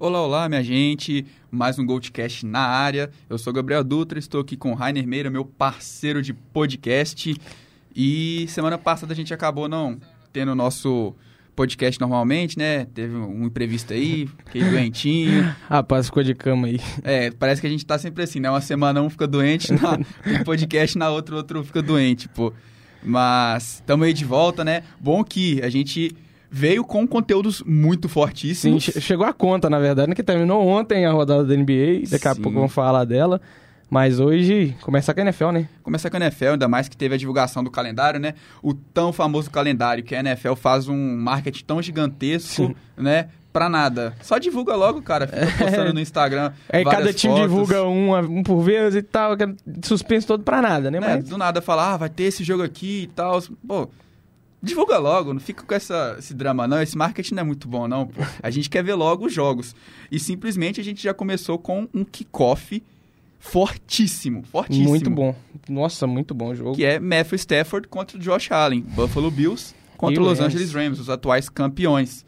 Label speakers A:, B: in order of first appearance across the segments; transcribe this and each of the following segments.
A: Olá, olá, minha gente. Mais um Goldcast na área. Eu sou Gabriel Dutra, estou aqui com o Rainer Meira, meu parceiro de podcast. E semana passada a gente acabou não tendo o nosso podcast normalmente, né? Teve um imprevisto aí, fiquei doentinho.
B: Rapaz, ficou de cama aí.
A: É, parece que a gente tá sempre assim, né? Uma semana um fica doente, na, no podcast na outra, outro fica doente, pô. Mas estamos aí de volta, né? Bom que a gente veio com conteúdos muito fortíssimos.
B: Sim, chegou a conta, na verdade, né? Que terminou ontem a rodada da NBA, daqui a
A: Sim.
B: pouco vamos falar dela. Mas hoje começa com a NFL, né?
A: Começar com a NFL, ainda mais que teve a divulgação do calendário, né? O tão famoso calendário que a NFL faz um marketing tão gigantesco,
B: Sim.
A: né? Pra nada. Só divulga logo, cara. Fica postando no Instagram.
B: Aí cada time
A: fotos.
B: divulga um, um por vez e tal, aquele suspense todo pra nada, né?
A: né?
B: Mas
A: Do nada falar, ah, vai ter esse jogo aqui e tal. Pô, divulga logo, não fica com essa, esse drama, não. Esse marketing não é muito bom, não. Pô. A gente quer ver logo os jogos. E simplesmente a gente já começou com um kickoff fortíssimo, fortíssimo.
B: muito bom. Nossa, muito bom o jogo.
A: Que é Matthew Stafford contra o Josh Allen, Buffalo Bills contra o
B: o
A: Los
B: Rams.
A: Angeles Rams, os atuais campeões.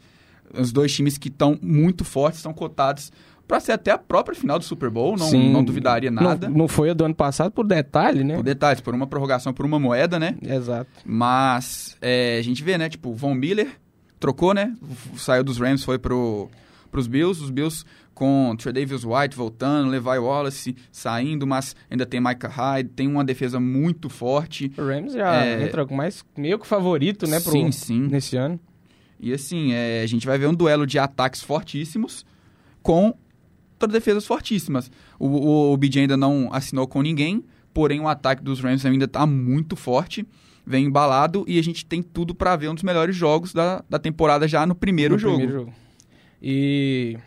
A: Os dois times que estão muito fortes, estão cotados para ser até a própria final do Super Bowl, não,
B: Sim.
A: não duvidaria nada.
B: Não, não foi a do ano passado por detalhe, né?
A: Por detalhes, por uma prorrogação, por uma moeda, né?
B: Exato.
A: Mas é, a gente vê, né? Tipo, Von Miller trocou, né? Saiu dos Rams, foi pro, pros Bills. Os Bills com Tredavious White voltando, Levi Wallace saindo, mas ainda tem Micah Hyde, tem uma defesa muito forte.
B: O Rams já
A: É.
B: entra mais meio que favorito, né? Pro,
A: Sim, sim.
B: Nesse ano.
A: E assim, é, a gente vai ver um duelo de ataques fortíssimos com todas defesas fortíssimas. O, o, o BJ ainda não assinou com ninguém, porém o ataque dos Rams ainda está muito forte, vem embalado e a gente tem tudo para ver um dos melhores jogos da, da temporada já no primeiro
B: no
A: jogo.
B: primeiro jogo. E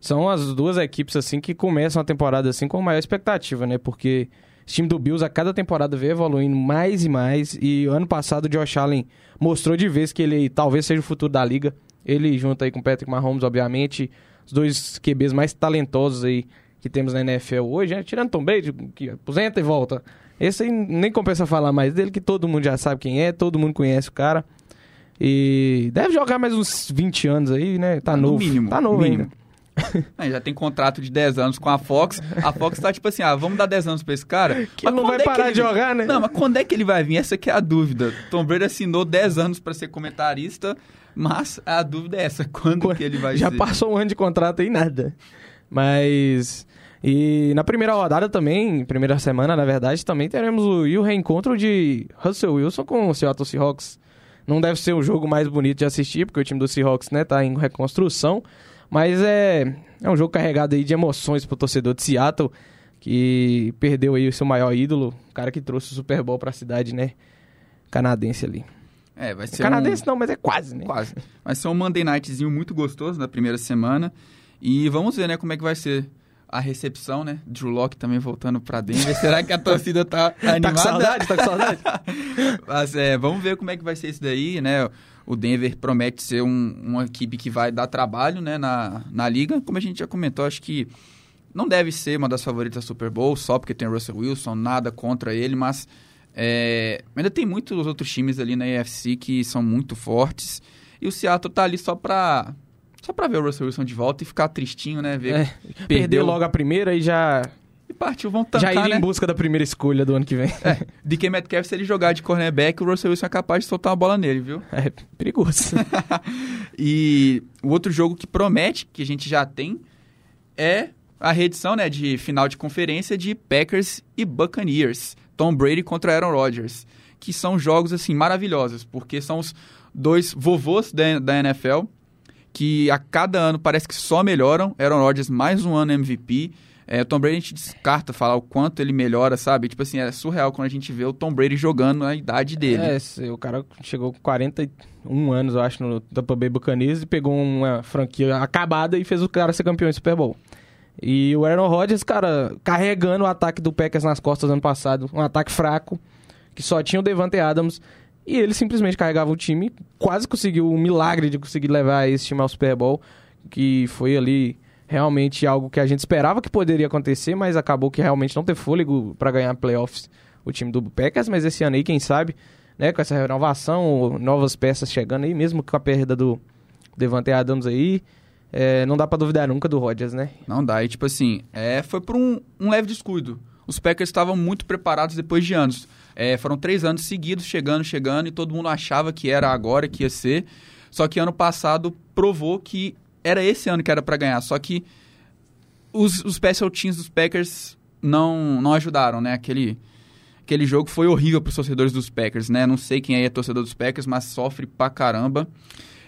B: são as duas equipes assim que começam a temporada assim com maior expectativa, né? Porque esse time do Bills a cada temporada vem evoluindo mais e mais e o ano passado o Josh Allen mostrou de vez que ele talvez seja o futuro da liga. Ele junto aí com o Patrick Mahomes, obviamente, os dois QBs mais talentosos aí que temos na NFL hoje, né? Tirando Tom Brady, que aposenta e volta. Esse aí nem compensa falar mais dele, que todo mundo já sabe quem é, todo mundo conhece o cara. E deve jogar mais uns 20 anos aí, né? Tá
A: No
B: novo.
A: mínimo,
B: Tá novo
A: mínimo.
B: ainda.
A: Ah, já tem contrato de 10 anos com a Fox. A Fox tá tipo assim, ah, vamos dar 10 anos pra esse cara.
B: Que
A: Mas
B: não vai
A: é
B: parar
A: ele-
B: de jogar, né?
A: Não, mas quando é que ele vai vir? Essa que é a dúvida. Tom Brady assinou 10 anos pra ser comentarista, mas a dúvida é essa, quando
B: Quando-
A: que ele vai
B: Já
A: ser?
B: passou um ano de contrato aí, nada. Mas. E na primeira rodada também, primeira semana, na verdade, também teremos o, e o reencontro de Russell Wilson com o Seattle Seahawks. Não deve ser o jogo mais bonito de assistir, porque o time do Seahawks, né, tá em reconstrução. Mas é, é um jogo carregado aí de emoções pro torcedor de Seattle, que perdeu aí o seu maior ídolo, o cara que trouxe o Super Bowl pra cidade, né, canadense ali.
A: É, vai ser
B: Canadense
A: um...
B: não, mas é quase, né?
A: Quase. Vai ser um Monday Nightzinho muito gostoso na primeira semana. E vamos ver, né, como é que vai ser a recepção, né? Drew Locke também voltando pra Denver. Será que a torcida tá animada?
B: Tá com saudade? Tá com saudade?
A: Mas é, vamos ver como é que vai ser isso daí, né? O Denver promete ser um- uma equipe que vai dar trabalho, né, na, na liga. Como a gente já comentou, acho que não deve ser uma das favoritas da Super Bowl, só porque tem o Russell Wilson, nada contra ele, mas é, ainda tem muitos outros times ali na AFC que são muito fortes. E o Seattle tá ali só pra, só pra ver o Russell Wilson de volta e ficar tristinho, né? Ver
B: É,
A: que
B: Perder logo a primeira e já,
A: E partiu, vão
B: já
A: tancar,
B: ir
A: né?
B: em busca da primeira escolha do ano que vem.
A: É, DK Metcalf, se ele jogar de cornerback, o Russell Wilson é capaz de soltar uma bola nele, viu?
B: É perigoso.
A: E o outro jogo que promete, que a gente já tem, é a reedição né, de final de conferência de Packers e Buccaneers. Tom Brady contra Aaron Rodgers. Que são jogos, assim, maravilhosos, porque são os dois vovôs da, da NFL, que a cada ano parece que só melhoram. Aaron Rodgers mais um ano MVP. É, Tom Brady a gente descarta falar o quanto ele melhora, sabe? Tipo assim, é surreal quando a gente vê o Tom Brady jogando na idade dele.
B: É, o cara chegou com 41 anos, eu acho, no Tampa Bay Buccaneers e pegou uma franquia acabada e fez o cara ser campeão de Super Bowl. E o Aaron Rodgers, cara, carregando o ataque do Packers nas costas ano passado, um ataque fraco, que só tinha o Devante Adams, e ele simplesmente carregava o time, quase conseguiu o milagre de conseguir levar esse time ao Super Bowl, que foi ali realmente algo que a gente esperava que poderia acontecer, mas acabou que realmente não ter fôlego para ganhar playoffs o time do Packers, mas esse ano aí, quem sabe, né, com essa renovação, novas peças chegando aí, mesmo com a perda do Devante Adams aí, é, não dá pra duvidar nunca do Rodgers, né?
A: Não dá. E, tipo assim, é, foi por um, um leve descuido. Os Packers estavam muito preparados depois de anos. É, foram três anos seguidos, chegando, chegando, e todo mundo achava que era agora que ia ser. Só que ano passado provou que era esse ano que era para ganhar. Só que os, os special teams dos Packers não, não ajudaram, né? Aquele, aquele jogo foi horrível para os torcedores dos Packers, né? Não sei quem aí é torcedor dos Packers, mas sofre pra caramba.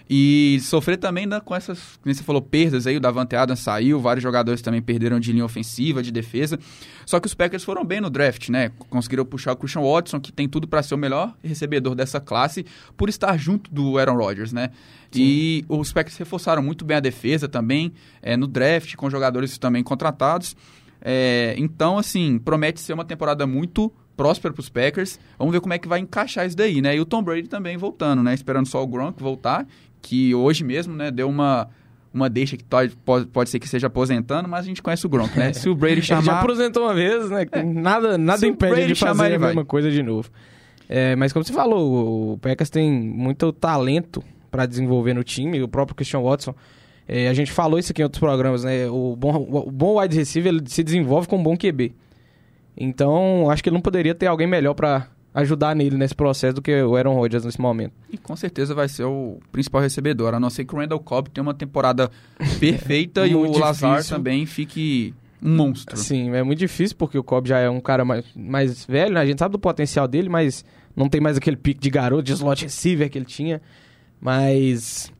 A: E sofrer também né, com essas, como você falou, perdas aí, o Davante Adams saiu, vários jogadores também perderam de linha ofensiva, de defesa. Só que os Packers foram bem no draft, né? Conseguiram puxar o Christian Watson, que tem tudo para ser o melhor recebedor dessa classe, por estar junto do Aaron Rodgers, né? Sim. E os Packers reforçaram muito bem a defesa também, é, no draft, com jogadores também contratados. É, então, assim, promete ser uma temporada muito próspera para os Packers. Vamos ver como é que vai encaixar isso daí, né? E o Tom Brady também voltando, né? Esperando só o Gronk voltar, que hoje mesmo, né, deu uma uma deixa que pode, pode ser que seja aposentando, mas a gente conhece o Gronk, né? Se o Brady chamar...
B: Ele já aposentou uma vez, né? É. Nada, nada impede de fazer chamar, a mesma coisa de novo. É, mas como você falou, o Packers tem muito talento para desenvolver no time, o próprio Christian Watson. É, a gente falou isso aqui em outros programas, né? O bom, o bom wide receiver ele se desenvolve com um bom QB. Então, acho que ele não poderia ter alguém melhor para ajudar nele nesse processo do que o Aaron Rodgers nesse momento.
A: E com certeza vai ser o principal recebedor, a não ser que o Randall Cobb tenha uma temporada perfeita e o difícil. Lazar também fique um monstro.
B: Sim, é muito difícil porque o Cobb já é um cara mais, mais velho, né? A gente sabe do potencial dele, mas não tem mais aquele pique de garoto, de slot receiver que ele tinha. Mas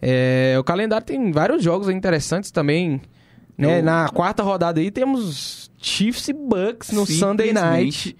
B: é, o calendário tem vários jogos interessantes também. Né? Eu... Na quarta rodada aí temos Chiefs e Bucks no Sunday Night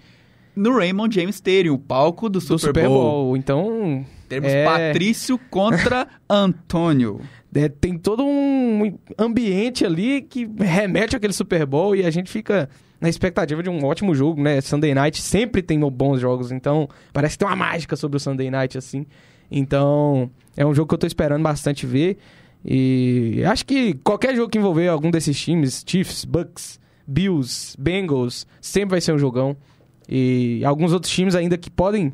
A: no Raymond James Stadium, o palco do, do Super, Super Bowl. Bowl.
B: Então.
A: Temos é... Patrício contra Antônio.
B: É, tem todo um ambiente ali que remete àquele Super Bowl e a gente fica na expectativa de um ótimo jogo, né? Sunday Night sempre tem bons jogos, então parece que tem uma mágica sobre o Sunday Night, assim. Então, é um jogo que eu tô esperando bastante ver. E acho que qualquer jogo que envolver algum desses times, Chiefs, Bucks, Bills, Bengals, sempre vai ser um jogão. E alguns outros times ainda que podem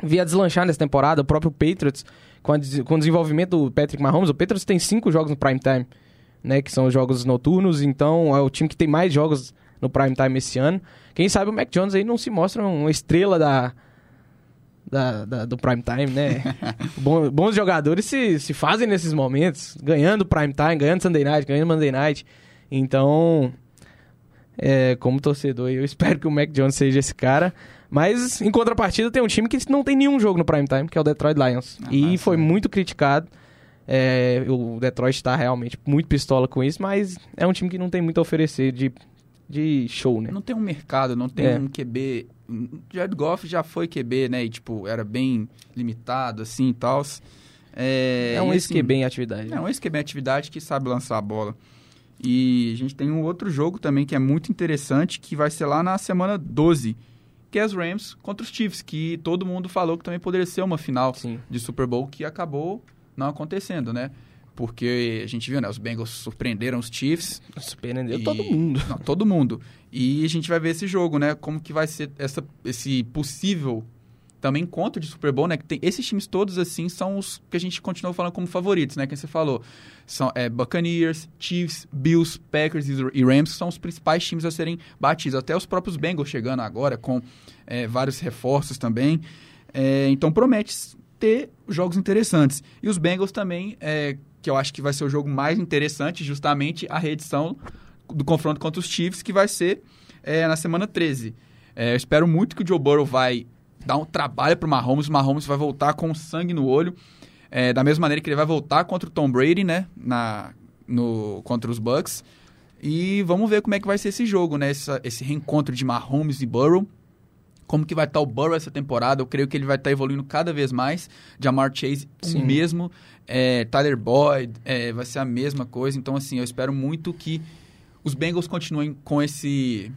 B: vir a deslanchar nessa temporada, o próprio Patriots, com, a, com o desenvolvimento do Patrick Mahomes, o Patriots tem cinco jogos no prime time, né, que são os jogos noturnos, então é o time que tem mais jogos no prime time esse ano. Quem sabe o Mac Jones aí não se mostra uma estrela da, da, da, do prime time, né? Bom, bons jogadores se, se fazem nesses momentos, ganhando prime time, ganhando Sunday night, ganhando Monday night. Então, é, como torcedor. Eu espero que o Mac Jones seja esse cara. Mas, em contrapartida, tem um time que não tem nenhum jogo no prime time, que é o Detroit Lions. Ah, e foi é. muito criticado. É, o Detroit está realmente muito pistola com isso, mas é um time que não tem muito a oferecer de, de show, né?
A: Não tem um mercado, não tem é. um QB. Jared Goff já foi QB, né? E, tipo, era bem limitado, assim e tal.
B: É, é um ex-QB em atividade.
A: É um ex-QB em atividade que sabe lançar a bola. E a gente tem um outro jogo também que é muito interessante, que vai ser lá na semana 12, que é os Rams contra os Chiefs, que todo mundo falou que também poderia ser uma final Sim. de Super Bowl, que acabou não acontecendo, né? Porque a gente viu, né? Os Bengals surpreenderam os Chiefs.
B: Surpreendeu e... todo mundo.
A: Não, todo mundo. E a gente vai ver esse jogo, né? Como que vai ser essa, esse possível também conto de Super Bowl, né? Que tem, esses times todos, assim, são os que a gente continua falando como favoritos, né? Que você falou. São é, Buccaneers, Chiefs, Bills, Packers e Rams são os principais times a serem batidos. Até os próprios Bengals chegando agora com é, vários reforços também. É, então promete ter jogos interessantes. E os Bengals também, é, que eu acho que vai ser o jogo mais interessante, justamente a reedição do confronto contra os Chiefs, que vai ser é, na semana 13. É, eu espero muito que o Joe Burrow vai dar um trabalho para o Mahomes. O Mahomes vai voltar com sangue no olho. É, da mesma maneira que ele vai voltar contra o Tom Brady, né? Na, no, contra os Bucks. E vamos ver como é que vai ser esse jogo, né? Essa, esse reencontro de Mahomes e Burrow. Como que vai estar o Burrow essa temporada? Eu creio que ele vai estar evoluindo cada vez mais. Jamar Chase, Sim. o mesmo. É, Tyler Boyd, é, vai ser a mesma coisa. Então, assim, eu espero muito que os Bengals continuem com esse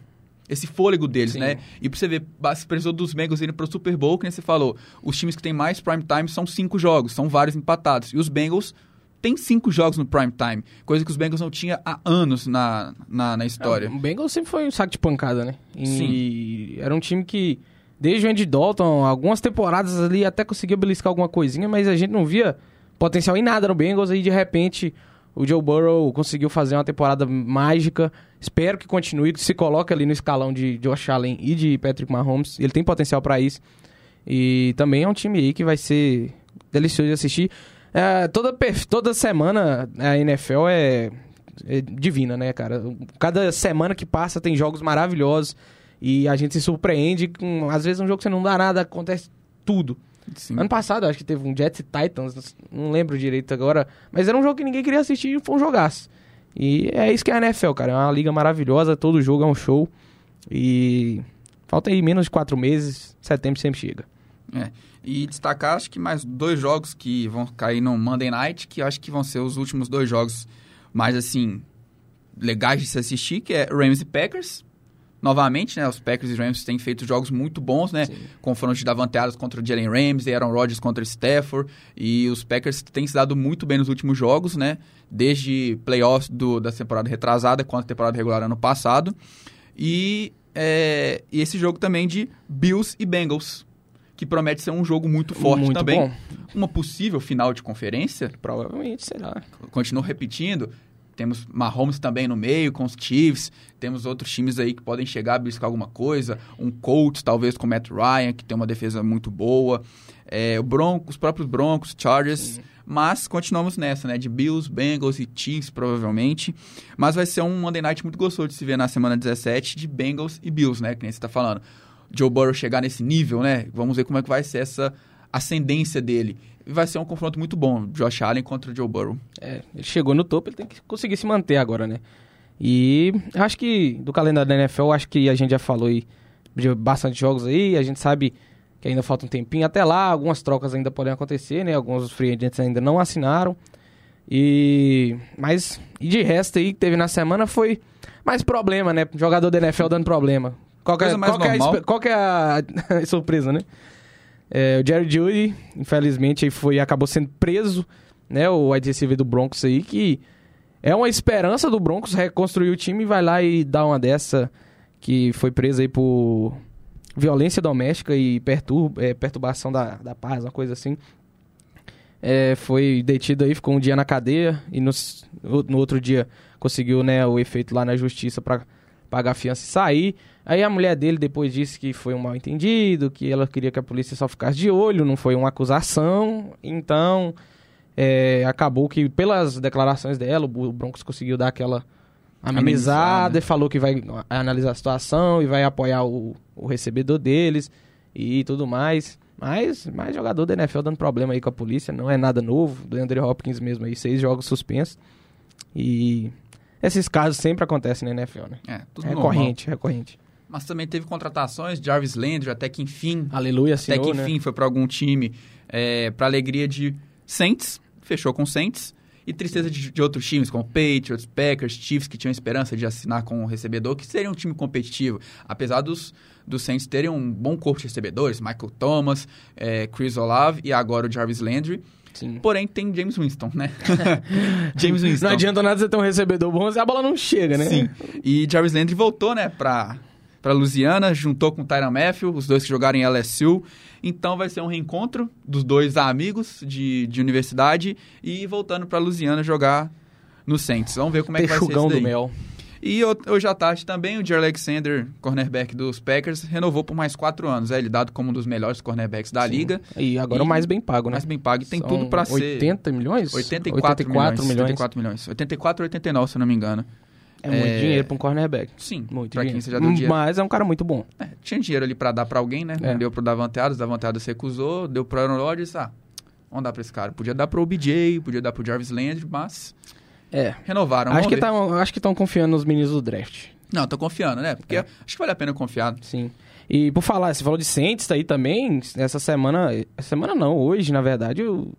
A: esse fôlego deles, Sim. né? E pra você ver, se precisou dos Bengals indo pro Super Bowl, que nem você falou, os times que tem mais prime time são cinco jogos, são vários empatados. E os Bengals têm cinco jogos no prime time, coisa que os Bengals não tinham há anos na, na, na história. É,
B: o Bengals sempre foi um saco de pancada, né? E Sim. era um time que, desde o Andy Dalton, algumas temporadas ali até conseguia beliscar alguma coisinha, mas a gente não via potencial em nada no Bengals, aí de repente O Joe Burrow conseguiu fazer uma temporada mágica. Espero que continue, que se coloque ali no escalão de Josh Allen e de Patrick Mahomes. Ele tem potencial para isso. E também é um time aí que vai ser delicioso de assistir. É, toda, toda semana a NFL é, é divina, né, cara? Cada semana que passa tem jogos maravilhosos e a gente se surpreende com, às vezes, um jogo que você não dá nada, acontece tudo. Sim. Ano passado, acho que teve um Jets e Titans, não lembro direito agora, mas era um jogo que ninguém queria assistir e foi um jogaço. E é isso que é a NFL, cara. É uma liga maravilhosa, todo jogo é um show. E falta aí menos de quatro meses, setembro sempre chega.
A: É. E destacar, acho que mais dois jogos que vão cair no Monday Night, que acho que vão ser os últimos dois jogos mais, assim, legais de se assistir, que é Rams e Packers. Novamente, né, os Packers e Rams têm feito jogos muito bons, né? Sim. Confronto de Davante Adams contra o Jalen Ramsey, Aaron Rodgers contra o Stafford. E os Packers têm se dado muito bem nos últimos jogos, né? Desde playoffs do, da temporada retrasada quanto a temporada regular ano passado. E, é, e esse jogo também de Bills e Bengals que promete ser um jogo muito forte muito também. Bom. Uma possível final de conferência.
B: Provavelmente será.
A: Continuo repetindo. Temos Mahomes também no meio, com os Chiefs. Temos outros times aí que podem chegar a buscar alguma coisa. Um Colts, talvez, com Matt Ryan, que tem uma defesa muito boa. É, o Broncos, os próprios Broncos, Chargers. Sim. Mas continuamos nessa, né? De Bills, Bengals e Chiefs, provavelmente. Mas vai ser um Monday Night muito gostoso de se ver na semana 17 de Bengals e Bills, né? Que nem você tá falando. Joe Burrow chegar nesse nível, né? Vamos ver como é que vai ser essa ascendência dele. Vai ser um confronto muito bom, Josh Allen contra Joe Burrow.
B: É, ele chegou no topo, ele tem que conseguir se manter agora, né? E acho que do calendário da NFL, acho que a gente já falou aí de bastante jogos aí, a gente sabe que ainda falta um tempinho até lá, algumas trocas ainda podem acontecer, né? Alguns free agents ainda não assinaram. E mas e de resto aí que teve na semana foi mais problema, né? Jogador da NFL dando problema. Qual, é, qual, é a, qual é a surpresa, né? É, o Jerry Judy, infelizmente, foi, acabou sendo preso, né? O wide receiver do Broncos aí, que é uma esperança do Broncos reconstruir o time e vai lá e dar uma dessa que foi preso aí por violência doméstica e é, perturbação da, da paz, uma coisa assim. É, foi detido aí, ficou um dia na cadeia e no, no outro dia conseguiu né, o efeito lá na justiça para pagar a fiança e sair. Aí a mulher dele depois disse que foi um mal entendido, que ela queria que a polícia só ficasse de olho, não foi uma acusação. Então, é, acabou que, pelas declarações dela, o Broncos conseguiu dar aquela amenizada né? e falou que vai analisar a situação e vai apoiar o, o recebedor deles e tudo mais. Mas, mais jogador da NFL dando problema aí com a polícia, não é nada novo. Do Andrew Hopkins mesmo aí, seis jogos suspensos. E esses casos sempre acontecem na NFL, né?
A: É, tudo
B: recorrente, normal. recorrente.
A: Mas também teve contratações, Jarvis Landry, até que enfim.
B: Aleluia, assinou,
A: Até que
B: né?
A: enfim né? foi para algum time, é, para alegria de Saints, fechou com Saints. E tristeza de, de, outros times, como Patriots, Packers, Chiefs, que tinham esperança de assinar com o recebedor, que seria um time competitivo. Apesar dos, dos Saints terem um bom corpo de recebedores, Michael Thomas, é, Chris Olave e agora o Jarvis Landry. Sim. Porém, tem James Winston, né?
B: James Winston. Não adianta nada você ter um recebedor bom se a bola não chega, né?
A: Sim. E Jarvis Landry voltou, né, pra, para Louisiana, juntou com o Tyron Matthew, os dois que jogaram em LSU. Então vai ser um reencontro dos dois amigos de, de universidade e voltando para Louisiana jogar no Saints. Vamos ver como é que vai ser isso daí.
B: do mel.
A: E hoje à tarde também o Jerry Alexander, cornerback dos Packers, renovou por mais quatro anos. É ele dado como um dos melhores cornerbacks da Sim. liga.
B: E agora e o mais bem pago, né?
A: Mais bem pago. E tem São tudo para ser...
B: 80 milhões?
A: 84, 84 milhões, milhões. 84 milhões. 84 ou 89, se eu não me engano.
B: É muito é... dinheiro para um cornerback.
A: Sim,
B: muito
A: pra
B: dinheiro.
A: quem você já deu dinheiro.
B: Mas é um cara muito bom.
A: É, tinha dinheiro ali para dar para alguém, né? É. Deu pro Davante Adams, Davante Adams recusou, deu pro Aaron Rodgers, ah, vamos dar para esse cara. Podia dar pro OBJ, podia dar pro Jarvis Landry, mas...
B: É.
A: Renovaram.
B: Acho que, tá, acho que estão confiando nos meninos do draft.
A: Não, tô confiando, né? Porque é. acho que vale a pena confiar.
B: Sim. E por falar, você falou de Saints aí também, essa semana... Essa semana não, hoje, na verdade, o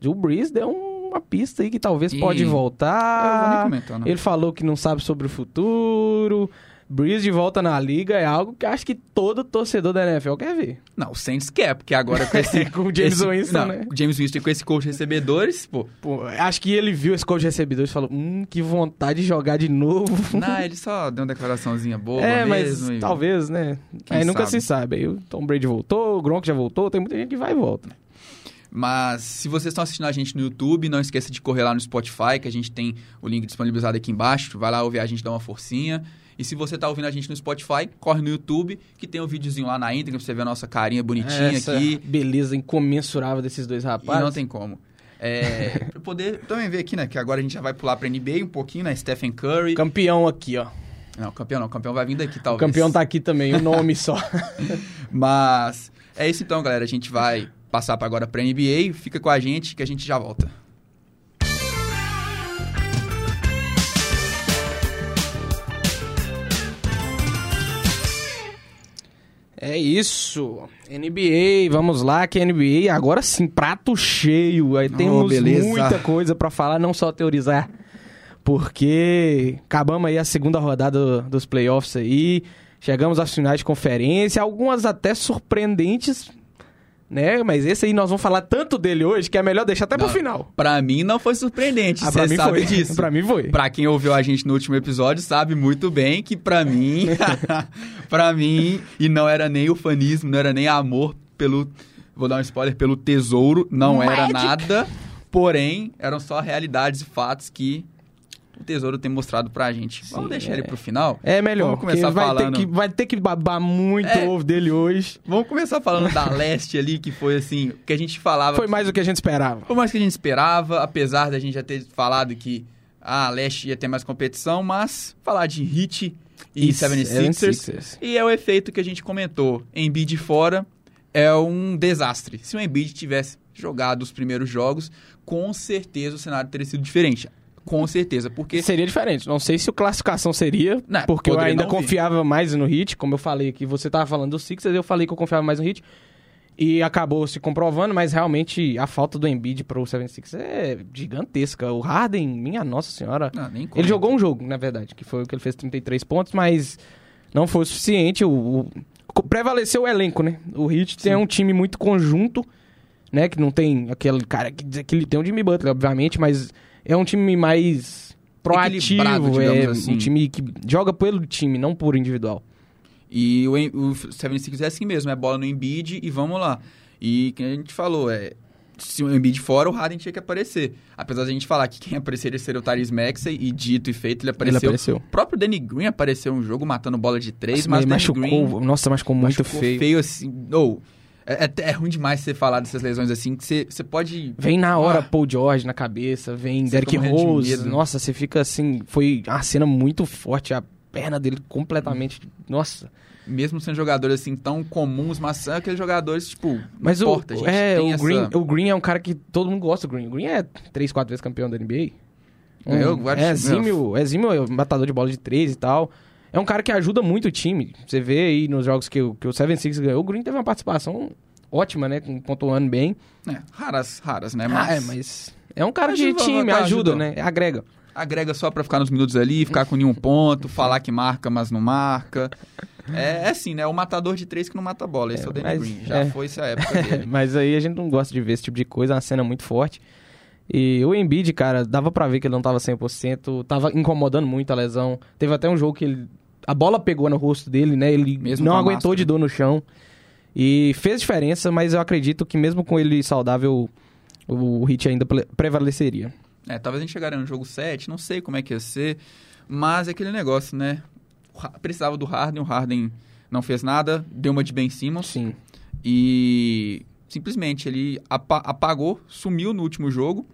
B: Joe Brees deu um uma pista aí que talvez e... pode voltar. Ele falou que não sabe sobre o futuro. Breeze de volta na liga é algo que acho que todo torcedor da NFL quer ver.
A: Não, o Saints quer, porque agora com esse...
B: com o James esse, Winston, não, né?
A: O James Winston com esse coach de recebedores, pô...
B: pô... Acho que ele viu esse coach de recebedores e falou, hum, que vontade de jogar de novo.
A: Não, ele só deu uma declaraçãozinha boa
B: É,
A: mesmo,
B: mas e... talvez, né? Quem Aí nunca se sabe. Aí o Tom Brady voltou, o Gronk já voltou, tem muita gente que vai e volta.
A: Mas se vocês estão assistindo a gente no YouTube, não esqueça de correr lá no Spotify, que a gente tem o link disponibilizado aqui embaixo. Vai lá ouvir a gente, dá uma forcinha. E se você está ouvindo a gente no Spotify, corre no YouTube, que tem um videozinho lá na íntegra pra você ver a nossa carinha bonitinha
B: Essa
A: aqui.
B: beleza incomensurável desses dois
A: E
B: rapazes.
A: não tem como. É, pra poder também ver aqui, né? Que agora a gente já vai pular pra NBA um pouquinho, né? Stephen Curry.
B: Campeão aqui, ó.
A: Não, campeão não. Campeão vai vir daqui,
B: O
A: talvez.
B: campeão tá aqui também, o nome só.
A: Mas é isso então, galera. A gente vai passar para agora pra NBA. Fica com a gente que a gente já volta.
B: É isso. NBA, vamos lá, que é NBA agora sim, prato cheio. Aí temos
A: beleza.
B: muita coisa pra falar, não só teorizar. Porque acabamos aí a segunda rodada dos playoffs aí, chegamos às finais de conferência, algumas até surpreendentes, né? Mas esse aí nós vamos falar tanto dele hoje que é melhor deixar até pro
A: Não,
B: final.
A: Pra mim não foi surpreendente,
B: Ah,
A: você sabe
B: foi.
A: disso.
B: pra mim foi.
A: Pra quem ouviu a gente no último episódio, sabe muito bem que pra mim, pra mim, e não era nem ufanismo, não era nem amor pelo, vou dar um spoiler, pelo tesouro, não era
B: Magic.
A: nada, porém, eram só realidades e fatos que o tesouro tem mostrado pra gente. Vamos
B: Sim,
A: deixar
B: é.
A: ele pro final?
B: É melhor,
A: Vamos começar
B: vai,
A: falando-
B: ter que, vai ter que babar muito
A: É.
B: ovo dele hoje.
A: Vamos começar falando da Leste ali, que foi assim, o que a gente falava...
B: Foi mais do que a gente esperava.
A: Foi mais que a gente esperava, apesar da gente já ter falado que ah, a Leste ia ter mais competição, mas falar de Heat e, 76ers,
B: 76ers.
A: e é o efeito que a gente comentou. Embiid fora é um desastre. Se o Embiid tivesse jogado os primeiros jogos, com certeza o cenário teria sido diferente. Com certeza, porque
B: Seria diferente. Não sei se o classificação seria,
A: Não,
B: porque eu ainda confiava mais no Hit, como eu falei aqui. Você tava falando do Sixers, eu falei que eu confiava mais no Hit. E acabou se comprovando, mas realmente a falta do Embiid pro 76 é gigantesca. O Harden, minha nossa senhora. Ele jogou um jogo, na verdade, que foi o que ele fez 33 pontos, mas não foi o suficiente. O, o- prevaleceu o elenco, né? O Heat tem um time muito conjunto, né? Que não tem aquele cara que diz que ele tem o Jimmy Butler, obviamente, mas é um time mais proativo, é
A: assim.
B: um time que joga pelo time, não por individual.
A: E o, o 76 é assim mesmo, é bola no Embiid e vamos lá. E que a gente falou, é se o Embiid fora, o Harden tinha que aparecer. Apesar de a gente falar que quem apareceria seria o Tyrese Maxey e dito e feito, ele apareceu.
B: Ele apareceu.
A: O próprio Danny Green apareceu um jogo matando bola de três,
B: Nossa,
A: mas
B: mas machucou,
A: Green
B: nossa, machucou muito
A: machucou
B: feio.
A: assim. Ou é, é, é ruim demais você falar dessas lesões assim, que você, você pode
B: Vem na hora
A: Ah.
B: Paul George na cabeça, vem
A: Você
B: Derrick
A: fica morrendo de
B: Rose.
A: medo.
B: Nossa, você fica assim. Foi uma cena muito forte, a perna dele completamente. Nossa.
A: mesmo sendo jogadores assim tão comuns, mas são aqueles jogadores tipo,
B: Mas o,
A: importa,
B: é, o,
A: essa...
B: Green, o Green é um cara que todo mundo gosta do Green. O Green é 3, 4 vezes campeão da NBA.
A: Ganhou
B: Um- é exímio, é exímio matador de bola de 3 e tal. É um cara que ajuda muito o time. Você vê aí nos jogos que, o- que o 76 ganhou, o Green teve uma participação ótima, né? com- Pontuando bem.
A: É, raras, raras, né?
B: Ah, é, mas é um cara de time,
A: tá,
B: ajuda, né? Agrega.
A: agrega só pra ficar nos minutos ali, ficar com nenhum ponto, falar que marca, mas não marca. É, é assim, né? O matador de três que não mata a bola. Esse é,
B: É,
A: o Danny
B: mas-
A: Green. Já
B: é.
A: foi essa época dele.
B: Mas aí a gente não gosta de ver esse tipo de coisa, é uma cena muito forte. E o Embiid, cara, dava pra ver que ele não tava 100%, tava incomodando muito a lesão. Teve até um jogo que ele, a bola pegou no rosto dele, né? Ele
A: Mesmo
B: não aguentou
A: máscara.
B: de dor no chão. E fez diferença, mas eu acredito que mesmo com ele saudável, o Hit ainda pre- prevaleceria.
A: É, talvez a gente chegaria no jogo 7, não sei como é que ia ser. Mas é aquele negócio, né? O Precisava do Harden, o Harden não fez nada, deu uma de Ben Simmons.
B: Sim.
A: E simplesmente ele apa- apagou, sumiu no último jogo.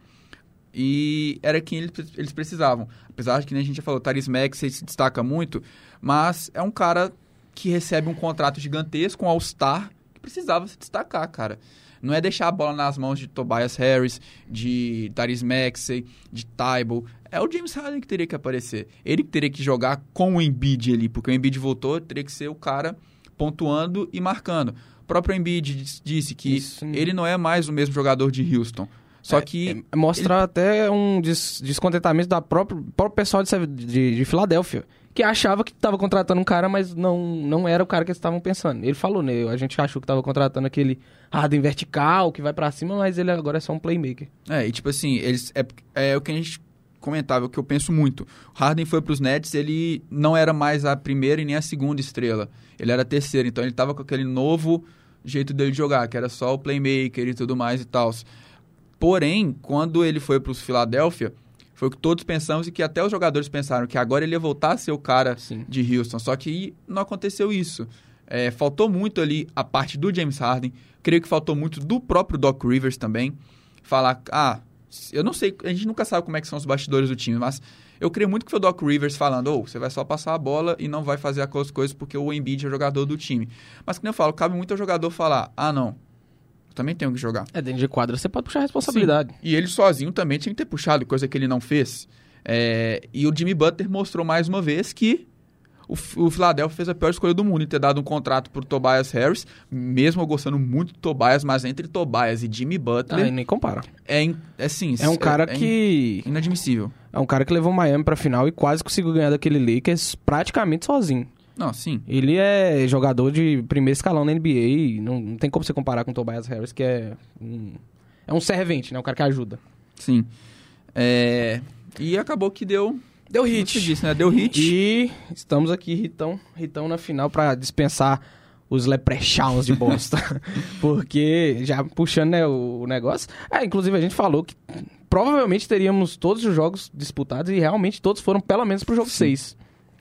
A: E era quem eles, precisavam. Apesar de que, nem a gente já falou, o Tyrese Maxey se destaca muito, mas é um cara que recebe um contrato gigantesco, um All-Star, que precisava se destacar, cara. Não é deixar a bola nas mãos de Tobias Harris, de Tyrese Maxey, de Tybal. É o James Harden que teria que aparecer. Ele que teria que jogar com o Embiid ali, porque o Embiid voltou, teria que ser o cara pontuando e marcando. O próprio Embiid dis- disse que
B: Isso.
A: ele não é mais o mesmo jogador de Houston. Só
B: É,
A: que
B: é, mostra até um des- descontentamento da própria próprio pessoal de, de, de Filadélfia, que achava que estava contratando um cara, mas não, não era o cara que eles estavam pensando. Ele falou, né? A gente achou que estava contratando aquele Harden vertical, que vai pra cima, mas ele agora é só um playmaker.
A: É, e tipo assim, eles é, é o que a gente comentava, o que eu penso muito. O Harden foi pros Nets, ele não era mais a primeira e nem a segunda estrela. Ele era a terceira, então ele tava com aquele novo jeito dele jogar, que era só o playmaker e tudo mais e tal. Porém, quando ele foi para os Philadelphia, foi o que todos pensamos e que até os jogadores pensaram que agora ele ia voltar a ser o cara
B: Sim.
A: de Houston. Só que não aconteceu isso. É, faltou muito ali a parte do James Harden. Creio que faltou muito do próprio Doc Rivers também. Falar, ah, eu não sei, a gente nunca sabe como é que são os bastidores do time, mas eu creio muito que foi o Doc Rivers falando, ou oh, você vai só passar a bola e não vai fazer aquelas coisas porque o Embiid é jogador do time. Mas como eu falo, cabe muito ao jogador falar, ah não, também tenho que jogar.
B: É, dentro de quadra você pode puxar a responsabilidade.
A: Sim. E ele sozinho também tinha que ter puxado, coisa que ele não fez. É, e o Jimmy Butler mostrou mais uma vez que o, o Philadelphia fez a pior escolha do mundo em ter dado um contrato por Tobias Harris, mesmo eu gostando muito do Tobias, mas entre Tobias e Jimmy Butler.
B: Ah, nem compara.
A: É, é sim.
B: É um cara
A: é,
B: que.
A: É inadmissível.
B: É um cara que levou Miami pra final e quase conseguiu ganhar daquele Lakers praticamente sozinho.
A: Não, sim.
B: Ele é jogador de primeiro escalão na NBA. Não, não tem como você comparar com o Tobias Harris, que é um, é um servente, né? Um cara que ajuda.
A: Sim. É, e acabou que deu
B: Deu hit.
A: Disse, né? Deu hit.
B: E estamos aqui, Ritão, Ritão na final para dispensar os Leprechauns de Boston. Porque, já puxando né, o negócio... É, inclusive a gente falou que provavelmente teríamos todos os jogos disputados e realmente todos foram pelo menos pro jogo 6,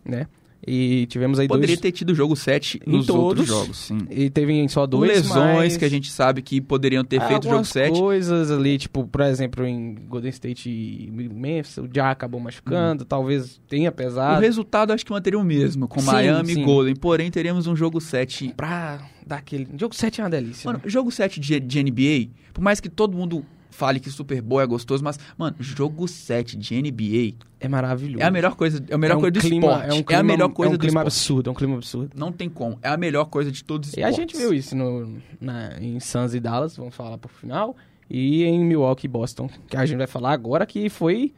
B: né? E tivemos aí
A: Poderia
B: dois...
A: ter tido jogo 7 nos
B: todos,
A: outros jogos, sim.
B: E teve só dois,
A: Lesões
B: mas...
A: que a gente sabe que poderiam ter feito o jogo 7.
B: coisas ali, tipo, por exemplo, em Golden State e Memphis, o Já acabou machucando, hum. talvez tenha pesado.
A: O resultado acho que manteria o mesmo, com sim, Miami sim. e Golden, porém teríamos um jogo 7...
B: Pra dar aquele... Jogo 7 é uma delícia.
A: Mano,
B: né?
A: jogo 7 de, de NBA, por mais que todo mundo fale que Super Bowl é gostoso, mas, mano, jogo 7 de NBA
B: é maravilhoso.
A: É a melhor coisa, é a melhor é um coisa do
B: clima,
A: esporte.
B: É, um clima,
A: é a melhor coisa
B: é um clima
A: esporte.
B: absurdo, é um clima absurdo.
A: Não tem como. É a melhor coisa de todos os
B: E
A: esportes.
B: a gente viu isso no, na, em Suns e Dallas, vamos falar pro final, e em Milwaukee e Boston, que a gente vai falar agora, que foi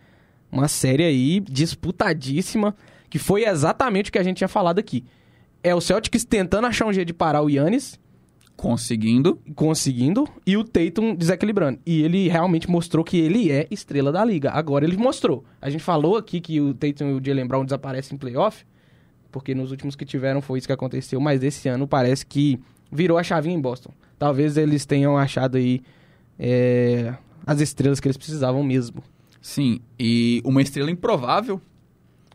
B: uma série aí disputadíssima, que foi exatamente o que a gente tinha falado aqui. É o Celtics tentando achar um jeito de parar o Yannis,
A: Conseguindo.
B: conseguindo e o Tatum desequilibrando. E ele realmente mostrou que ele é estrela da liga. Agora ele mostrou. A gente falou aqui que o Tatum e o Jalen Brown desaparecem em playoff, porque nos últimos que tiveram foi isso que aconteceu, mas esse ano parece que virou a chavinha em Boston. Talvez eles tenham achado aí é, as estrelas que eles precisavam mesmo.
A: Sim, e uma estrela improvável.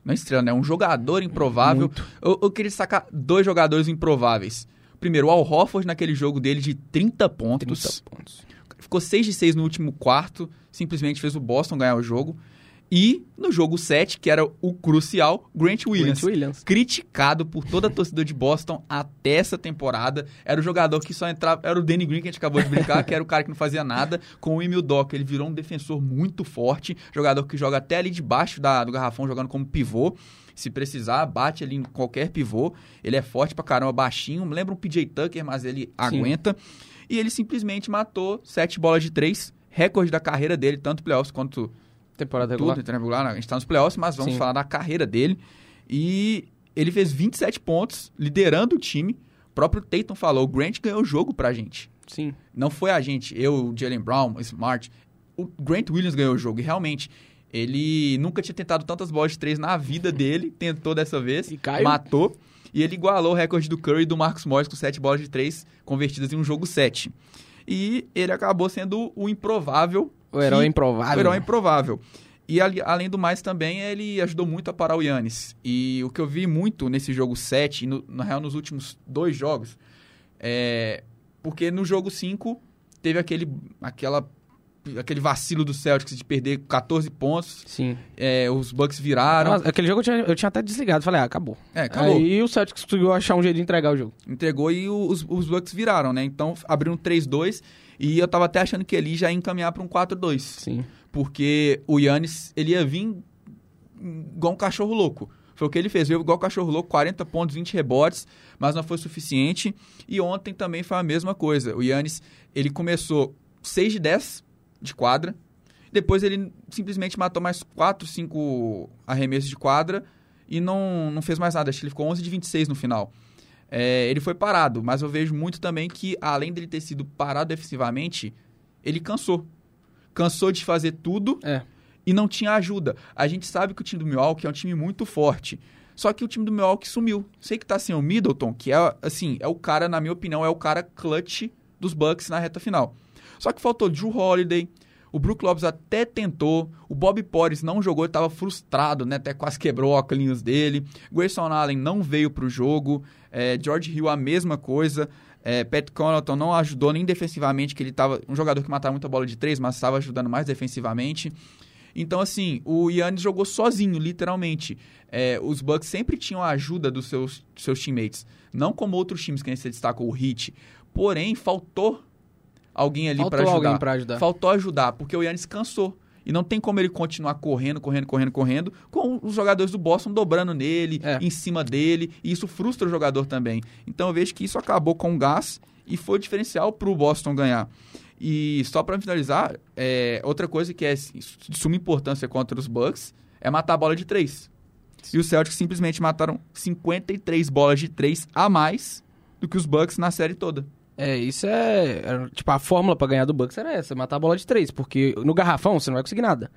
A: Não é estrela, né? Um jogador improvável. Eu, eu queria destacar dois jogadores improváveis. Primeiro, o Al Horford naquele jogo dele de 30 pontos.
B: 30 pontos.
A: Ficou 6 de 6 no último quarto. Simplesmente fez o Boston ganhar o jogo. E no jogo 7, que era o crucial, Grant Williams,
B: Grant Williams.
A: criticado por toda a torcida de Boston até essa temporada. Era o jogador que só entrava. Era o Danny Green que a gente acabou de brincar, que era o cara que não fazia nada. Com o Emil Doc, ele virou um defensor muito forte. Jogador que joga até ali debaixo da, do garrafão, jogando como pivô. Se precisar, bate ali em qualquer pivô. Ele é forte pra caramba, baixinho. Lembra um PJ Tucker, mas ele Sim. aguenta. E ele simplesmente matou sete bolas de três. Recorde da carreira dele, tanto playoffs quanto
B: temporada regular.
A: Tudo, regular. A gente tá nos playoffs, mas vamos
B: Sim.
A: falar da carreira dele. E ele fez 27 pontos, liderando o time. O próprio Tatum falou, o Grant ganhou o jogo pra gente.
B: Sim.
A: Não foi a gente, eu, o Jalen Brown, o Smart. O Grant Williams ganhou o jogo. E realmente, ele nunca tinha tentado tantas bolas de três na vida dele. Tentou dessa vez,
B: E caiu.
A: matou. E ele igualou o recorde do Curry e do Marcus Morris com sete bolas de três convertidas em um jogo 7. E ele acabou sendo o improvável
B: O herói
A: que-
B: improvável.
A: o herói improvável. E além do mais também, ele ajudou muito a parar o Yannis. E o que eu vi muito nesse jogo 7, e no, na real nos últimos dois jogos, é... Porque no jogo 5 teve aquele, aquela, aquele vacilo do Celtics de perder 14 pontos.
B: Sim.
A: é, os Bucks viraram.
B: Nossa, aquele jogo eu tinha, eu tinha até desligado. Falei, ah, acabou.
A: É, acabou.
B: Aí o Celtics conseguiu achar um jeito de entregar o jogo.
A: Entregou e os, os Bucks viraram, né? Então abriram 3-2 e eu tava até achando que ele já ia encaminhar para um 4-2.
B: Sim.
A: porque o Yannis, ele ia vir igual um cachorro louco. Foi o que ele fez, veio igual um cachorro louco, 40 pontos, 20 rebotes, mas não foi suficiente. E ontem também foi a mesma coisa. O Yannis, ele começou 6 de 10 de quadra, depois ele simplesmente matou mais 4, 5 arremessos de quadra e não, não fez mais nada. Acho que ele ficou 11 de 26 no final. É, ele foi parado, mas eu vejo muito também que, além dele ter sido parado defensivamente, ele cansou. Cansou de fazer tudo
B: É.
A: e não tinha ajuda. A gente sabe que o time do Milwaukee é um time muito forte. Só que o time do Milwaukee sumiu. Sei que tá sem o Middleton, que é, assim, é o cara, na minha opinião, é o cara clutch dos Bucks na reta final. Só que faltou Drew Holiday, o Brook Lopes até tentou, o Bob Porres não jogou, estava frustrado, né? Até quase quebrou o óculos dele. Grayson Allen não veio para o jogo. É, George Hill a mesma coisa. É, Pat Connaughton não ajudou nem defensivamente, que ele estava um jogador que matava muita bola de três, mas estava ajudando mais defensivamente. Então, assim, o Yannis jogou sozinho, literalmente. É, os Bucks sempre tinham a ajuda dos seus, seus teammates. Não como outros times que a gente destacou, o Heat. Porém, faltou alguém ali para ajudar.
B: Ajudar.
A: Faltou ajudar, porque o Yannis cansou. E não tem como ele continuar correndo, correndo, correndo, correndo, com os jogadores do Boston dobrando nele, é. em cima dele, e isso frustra o jogador também. Então eu vejo que isso acabou com o gás e foi diferencial para o Boston ganhar. E só para finalizar, é, outra coisa que é de suma importância contra os Bucks é matar a bola de três. E os Celtics simplesmente mataram 53 bolas de três a mais do que os Bucks na série toda.
B: É, isso é, é. Tipo, a fórmula para ganhar do Bucks era essa: matar a bola de três. Porque no garrafão você não vai conseguir nada.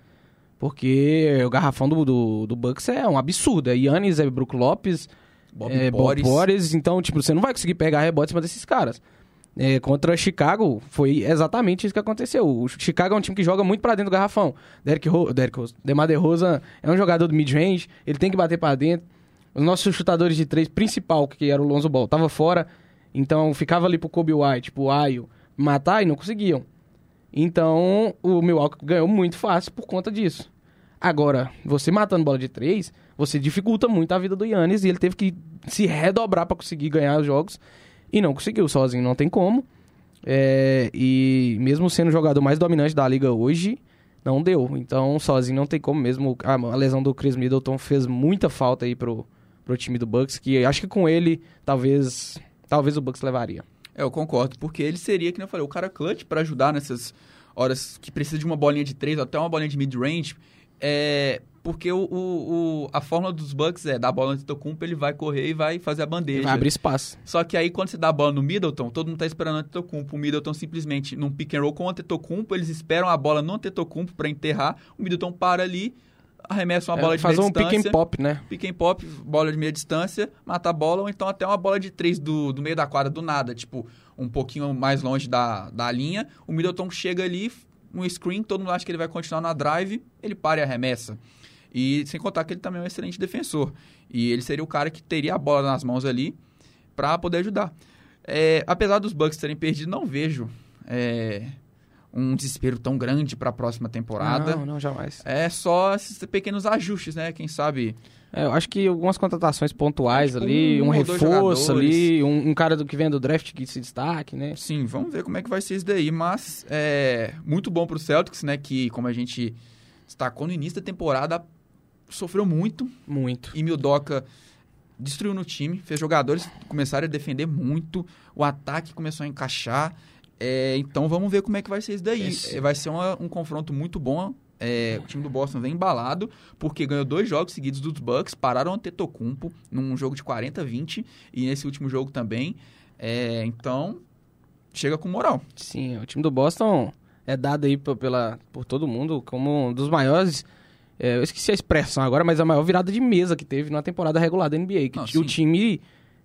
B: Porque o garrafão do, do, do Bucks é um absurdo. É Yannis, é Brook Lopes, Bob é, Boris. Bob Boris. Então, tipo, você não vai conseguir pegar rebote em cima desses caras. É, contra Chicago, foi exatamente isso que aconteceu. O Chicago é um time que joga muito para dentro do garrafão. Derek, Ro Derek Rose, Demar DeRozan é um jogador do mid-range, ele tem que bater para dentro. Os nossos chutadores de três principal, que era o Lonzo Ball, tava fora. Então ficava ali pro Kobe White, pro Ayo, matar e não conseguiam. Então o Milwaukee ganhou muito fácil por conta disso. Agora, você matando bola de três, você dificulta muito a vida do Yannis e ele teve que se redobrar para conseguir ganhar os jogos e não conseguiu sozinho, não tem como. É, e mesmo sendo o jogador mais dominante da liga hoje, não deu. Então, sozinho não tem como mesmo. A, a lesão do Chris Middleton fez muita falta aí pro, pro time do Bucks, que acho que com ele talvez talvez o Bucks levaria.
A: É, eu concordo, porque ele seria, que eu falei, o cara clutch para ajudar nessas horas que precisa de uma bolinha de três, até uma bolinha de mid-range. É, porque o, o, o, a fórmula dos Bucks é dar a bola no Antetokounmpo, ele vai correr e vai fazer a bandeja.
B: Vai abrir espaço.
A: Só que aí quando você dá a bola no Middleton, todo mundo tá esperando o Antetokounmpo. O Middleton simplesmente num pick and roll com o Antetokounmpo, eles esperam a bola no Antetokounmpo para enterrar. O Middleton para ali, arremessa uma é, bola de
B: meia
A: um distância.
B: Fazer um pick and pop, né?
A: Pick and pop, bola de meia distância, mata a bola, ou então até uma bola de três do, do meio da quadra do nada, tipo, um pouquinho mais longe da, da linha. O Middleton chega ali, um screen, todo mundo acha que ele vai continuar na drive, ele para e arremessa. E sem contar que ele também é um excelente defensor. E ele seria o cara que teria a bola nas mãos ali para poder ajudar. É, apesar dos Bucks terem perdido, não vejo é, um desespero tão grande para a próxima temporada.
B: Não, não, jamais.
A: É só esses pequenos ajustes, né? Quem sabe.
B: É, eu acho que algumas contratações pontuais tipo, ali, um, um reforço ali, um, um, cara do que vem do draft que se destaque, né?
A: Sim, vamos ver como é que vai ser isso daí. Mas é muito bom para o Celtics, né? Que, como a gente destacou no início da temporada, sofreu muito.
B: Muito.
A: E Mildoca destruiu no time, fez jogadores começarem a defender muito, o ataque começou a encaixar. É, então vamos ver como é que vai ser isso daí. Esse... Vai ser uma, um confronto muito bom. É, o time do Boston vem embalado, porque ganhou dois jogos seguidos dos Bucks, pararam o Tetocumpo num jogo de 40 a 20 e nesse último jogo também. É, então, chega com moral.
B: Sim, o time do Boston é dado aí pela, por todo mundo como um dos maiores. É, eu esqueci a expressão agora, mas a maior virada de mesa que teve na temporada regular da NBA. Que Não, o time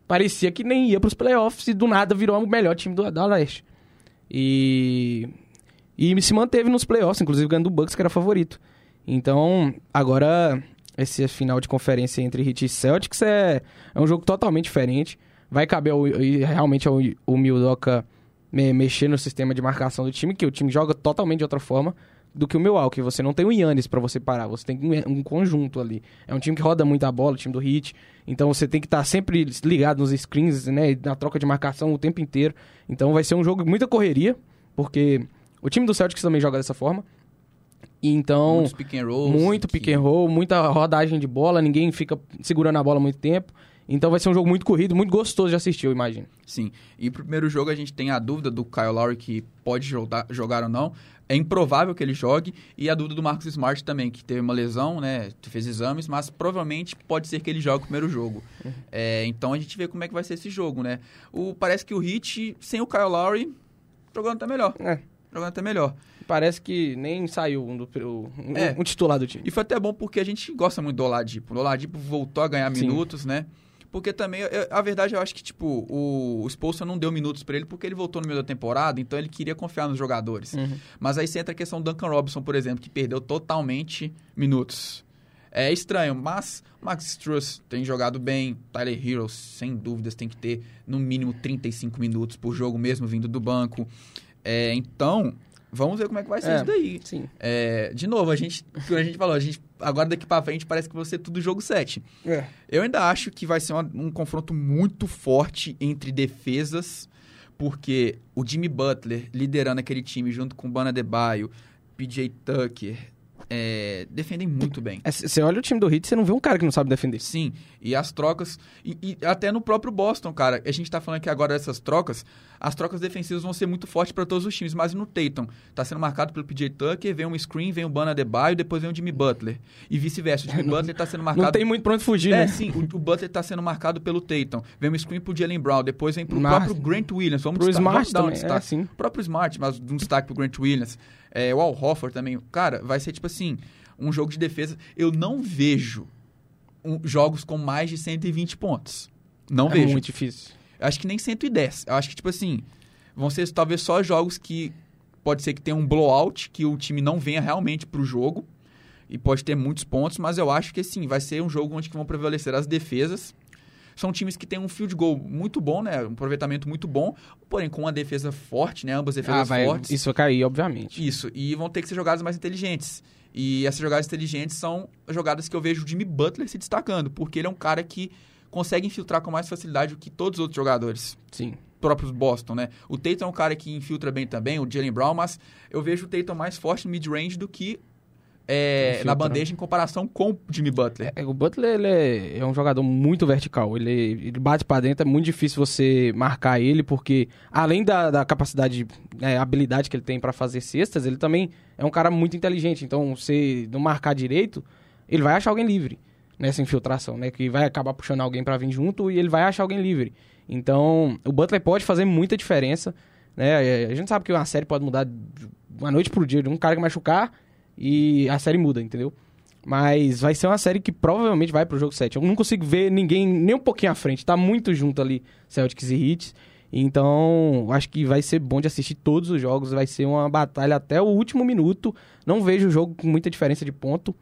B: parecia que nem ia para os playoffs e do nada virou o melhor time do, da Leste. E, e se manteve nos playoffs, inclusive ganhando o Bucks, que era favorito. Então, agora, esse final de conferência entre Heat e Celtics é, é um jogo totalmente diferente. Vai caber ao, realmente ao, ao Mildoka me, mexer no sistema de marcação do time, que o time joga totalmente de outra forma do que o Milwaukee. Você não tem o Yannis para você parar, você tem um, conjunto ali. É um time que roda muito a bola, o time do Heat. Então você tem que estar tá sempre ligado nos screens, né, na troca de marcação o tempo inteiro. Então vai ser um jogo muita correria, porque o time do Celtics também joga dessa forma. Então,
A: Muitos pick and rolls,
B: muito pick and roll, muita rodagem de bola, ninguém fica segurando a bola muito tempo. Então vai ser um jogo muito corrido, muito gostoso de assistir, eu imagino.
A: Sim. E pro primeiro jogo a gente tem a dúvida do Kyle Lowry que pode jogar, jogar ou não. É improvável que ele jogue. E a dúvida do Marcus Smart também, que teve uma lesão, né? Fez exames, mas provavelmente pode ser que ele jogue o primeiro jogo. Uhum. É, então a gente vê como é que vai ser esse jogo, né? O, parece que o Hit, sem o Kyle Lowry, jogando tá melhor.
B: É.
A: jogando até melhor.
B: Parece que nem saiu um, do, um,
A: É.
B: um titular do time.
A: E foi até bom porque a gente gosta muito do Oladipo. O Oladipo voltou a ganhar
B: Sim.
A: minutos, né? Porque também, eu- a verdade, eu acho que, tipo, o, o Spolstra não deu minutos pra ele porque ele voltou no meio da temporada, então ele queria confiar nos jogadores.
B: Uhum.
A: Mas aí você entra a questão do Duncan Robinson, por exemplo, que perdeu totalmente minutos. É estranho, mas Max Struss tem jogado bem. Tyler Hero, sem dúvidas, tem que ter no mínimo 35 minutos por jogo, mesmo vindo do banco. É, então, vamos ver como é que vai ser
B: É.
A: isso daí.
B: Sim.
A: É, de novo, a gente, a gente falou, a gente, agora daqui pra frente parece que vai ser tudo jogo 7.
B: É.
A: Eu ainda acho que vai ser uma- um confronto muito forte entre defesas, porque o Jimmy Butler liderando aquele time junto com o Bana Debaio, PJ Tucker, é, defendem muito bem.
B: Você olha o time do Heat, você não vê um cara que não sabe defender.
A: Sim, e as trocas, e, e até no próprio Boston, cara, a gente tá falando aqui agora dessas trocas, as trocas defensivas vão ser muito fortes para todos os times, mas no Tatum, tá sendo marcado pelo PJ Tucker, vem um screen, vem o Bana Debaio, depois vem o Jimmy Butler, e vice-versa, o Jimmy Butler tá sendo marcado...
B: Não tem muito pra onde fugir,
A: É,
B: né?
A: sim, o, o Butler tá sendo marcado pelo Tatum. Vem um screen pro Jalen Brown, depois vem pro
B: Mas-
A: próprio Grant Williams. Vamos
B: Pro
A: desta-
B: Smart
A: vamos dar um
B: também, é,
A: destaque.
B: sim.
A: O próprio Smart, mas um destaque pro Grant Williams. É, o Al Hofford também. Cara, vai ser tipo assim, um jogo de defesa. Eu não vejo um- jogos com mais de 120 pontos. Não
B: É
A: vejo.
B: muito difícil.
A: Acho que nem 110. Eu acho que, tipo assim, vão ser talvez só jogos que pode ser que tenha um blowout, que o time não venha realmente pro jogo. E pode ter muitos pontos, mas eu acho que, assim, vai ser um jogo onde que vão prevalecer as defesas. São times que têm um field goal muito bom, né? Um aproveitamento muito bom, porém com uma defesa forte, né? Ambas defesas
B: Ah, vai,
A: fortes.
B: isso vai cair, obviamente.
A: Isso, e vão ter que ser jogadas mais inteligentes. E essas jogadas inteligentes são jogadas que eu vejo o Jimmy Butler se destacando, porque ele é um cara que consegue infiltrar com mais facilidade do que todos os outros jogadores
B: Sim.
A: próprios Boston, né? O Tatum é um cara que infiltra bem também, o Jalen Brown, mas eu vejo o Tatum mais forte no mid-range do que é, na bandeja em comparação com o Jimmy Butler.
B: É, o Butler ele é, é um jogador muito vertical. Ele, ele bate pra dentro, é muito difícil você marcar ele, porque além da, da capacidade, né, habilidade que ele tem pra fazer cestas, ele também é um cara muito inteligente. Então, se não marcar direito, ele vai achar alguém livre nessa infiltração, né? Que vai acabar puxando alguém pra vir junto e ele vai achar alguém livre. Então, o Butler pode fazer muita diferença. Né? A gente sabe que uma série pode mudar de uma noite pro dia, de um cara que machucar e a série muda, entendeu? Mas vai ser uma série que provavelmente vai pro jogo 7. Eu não consigo ver ninguém nem um pouquinho à frente. Tá muito junto ali, Celtics e Heat. Então, acho que vai ser bom de assistir todos os jogos. Vai ser uma batalha até o último minuto. Não vejo o jogo com muita diferença de ponto.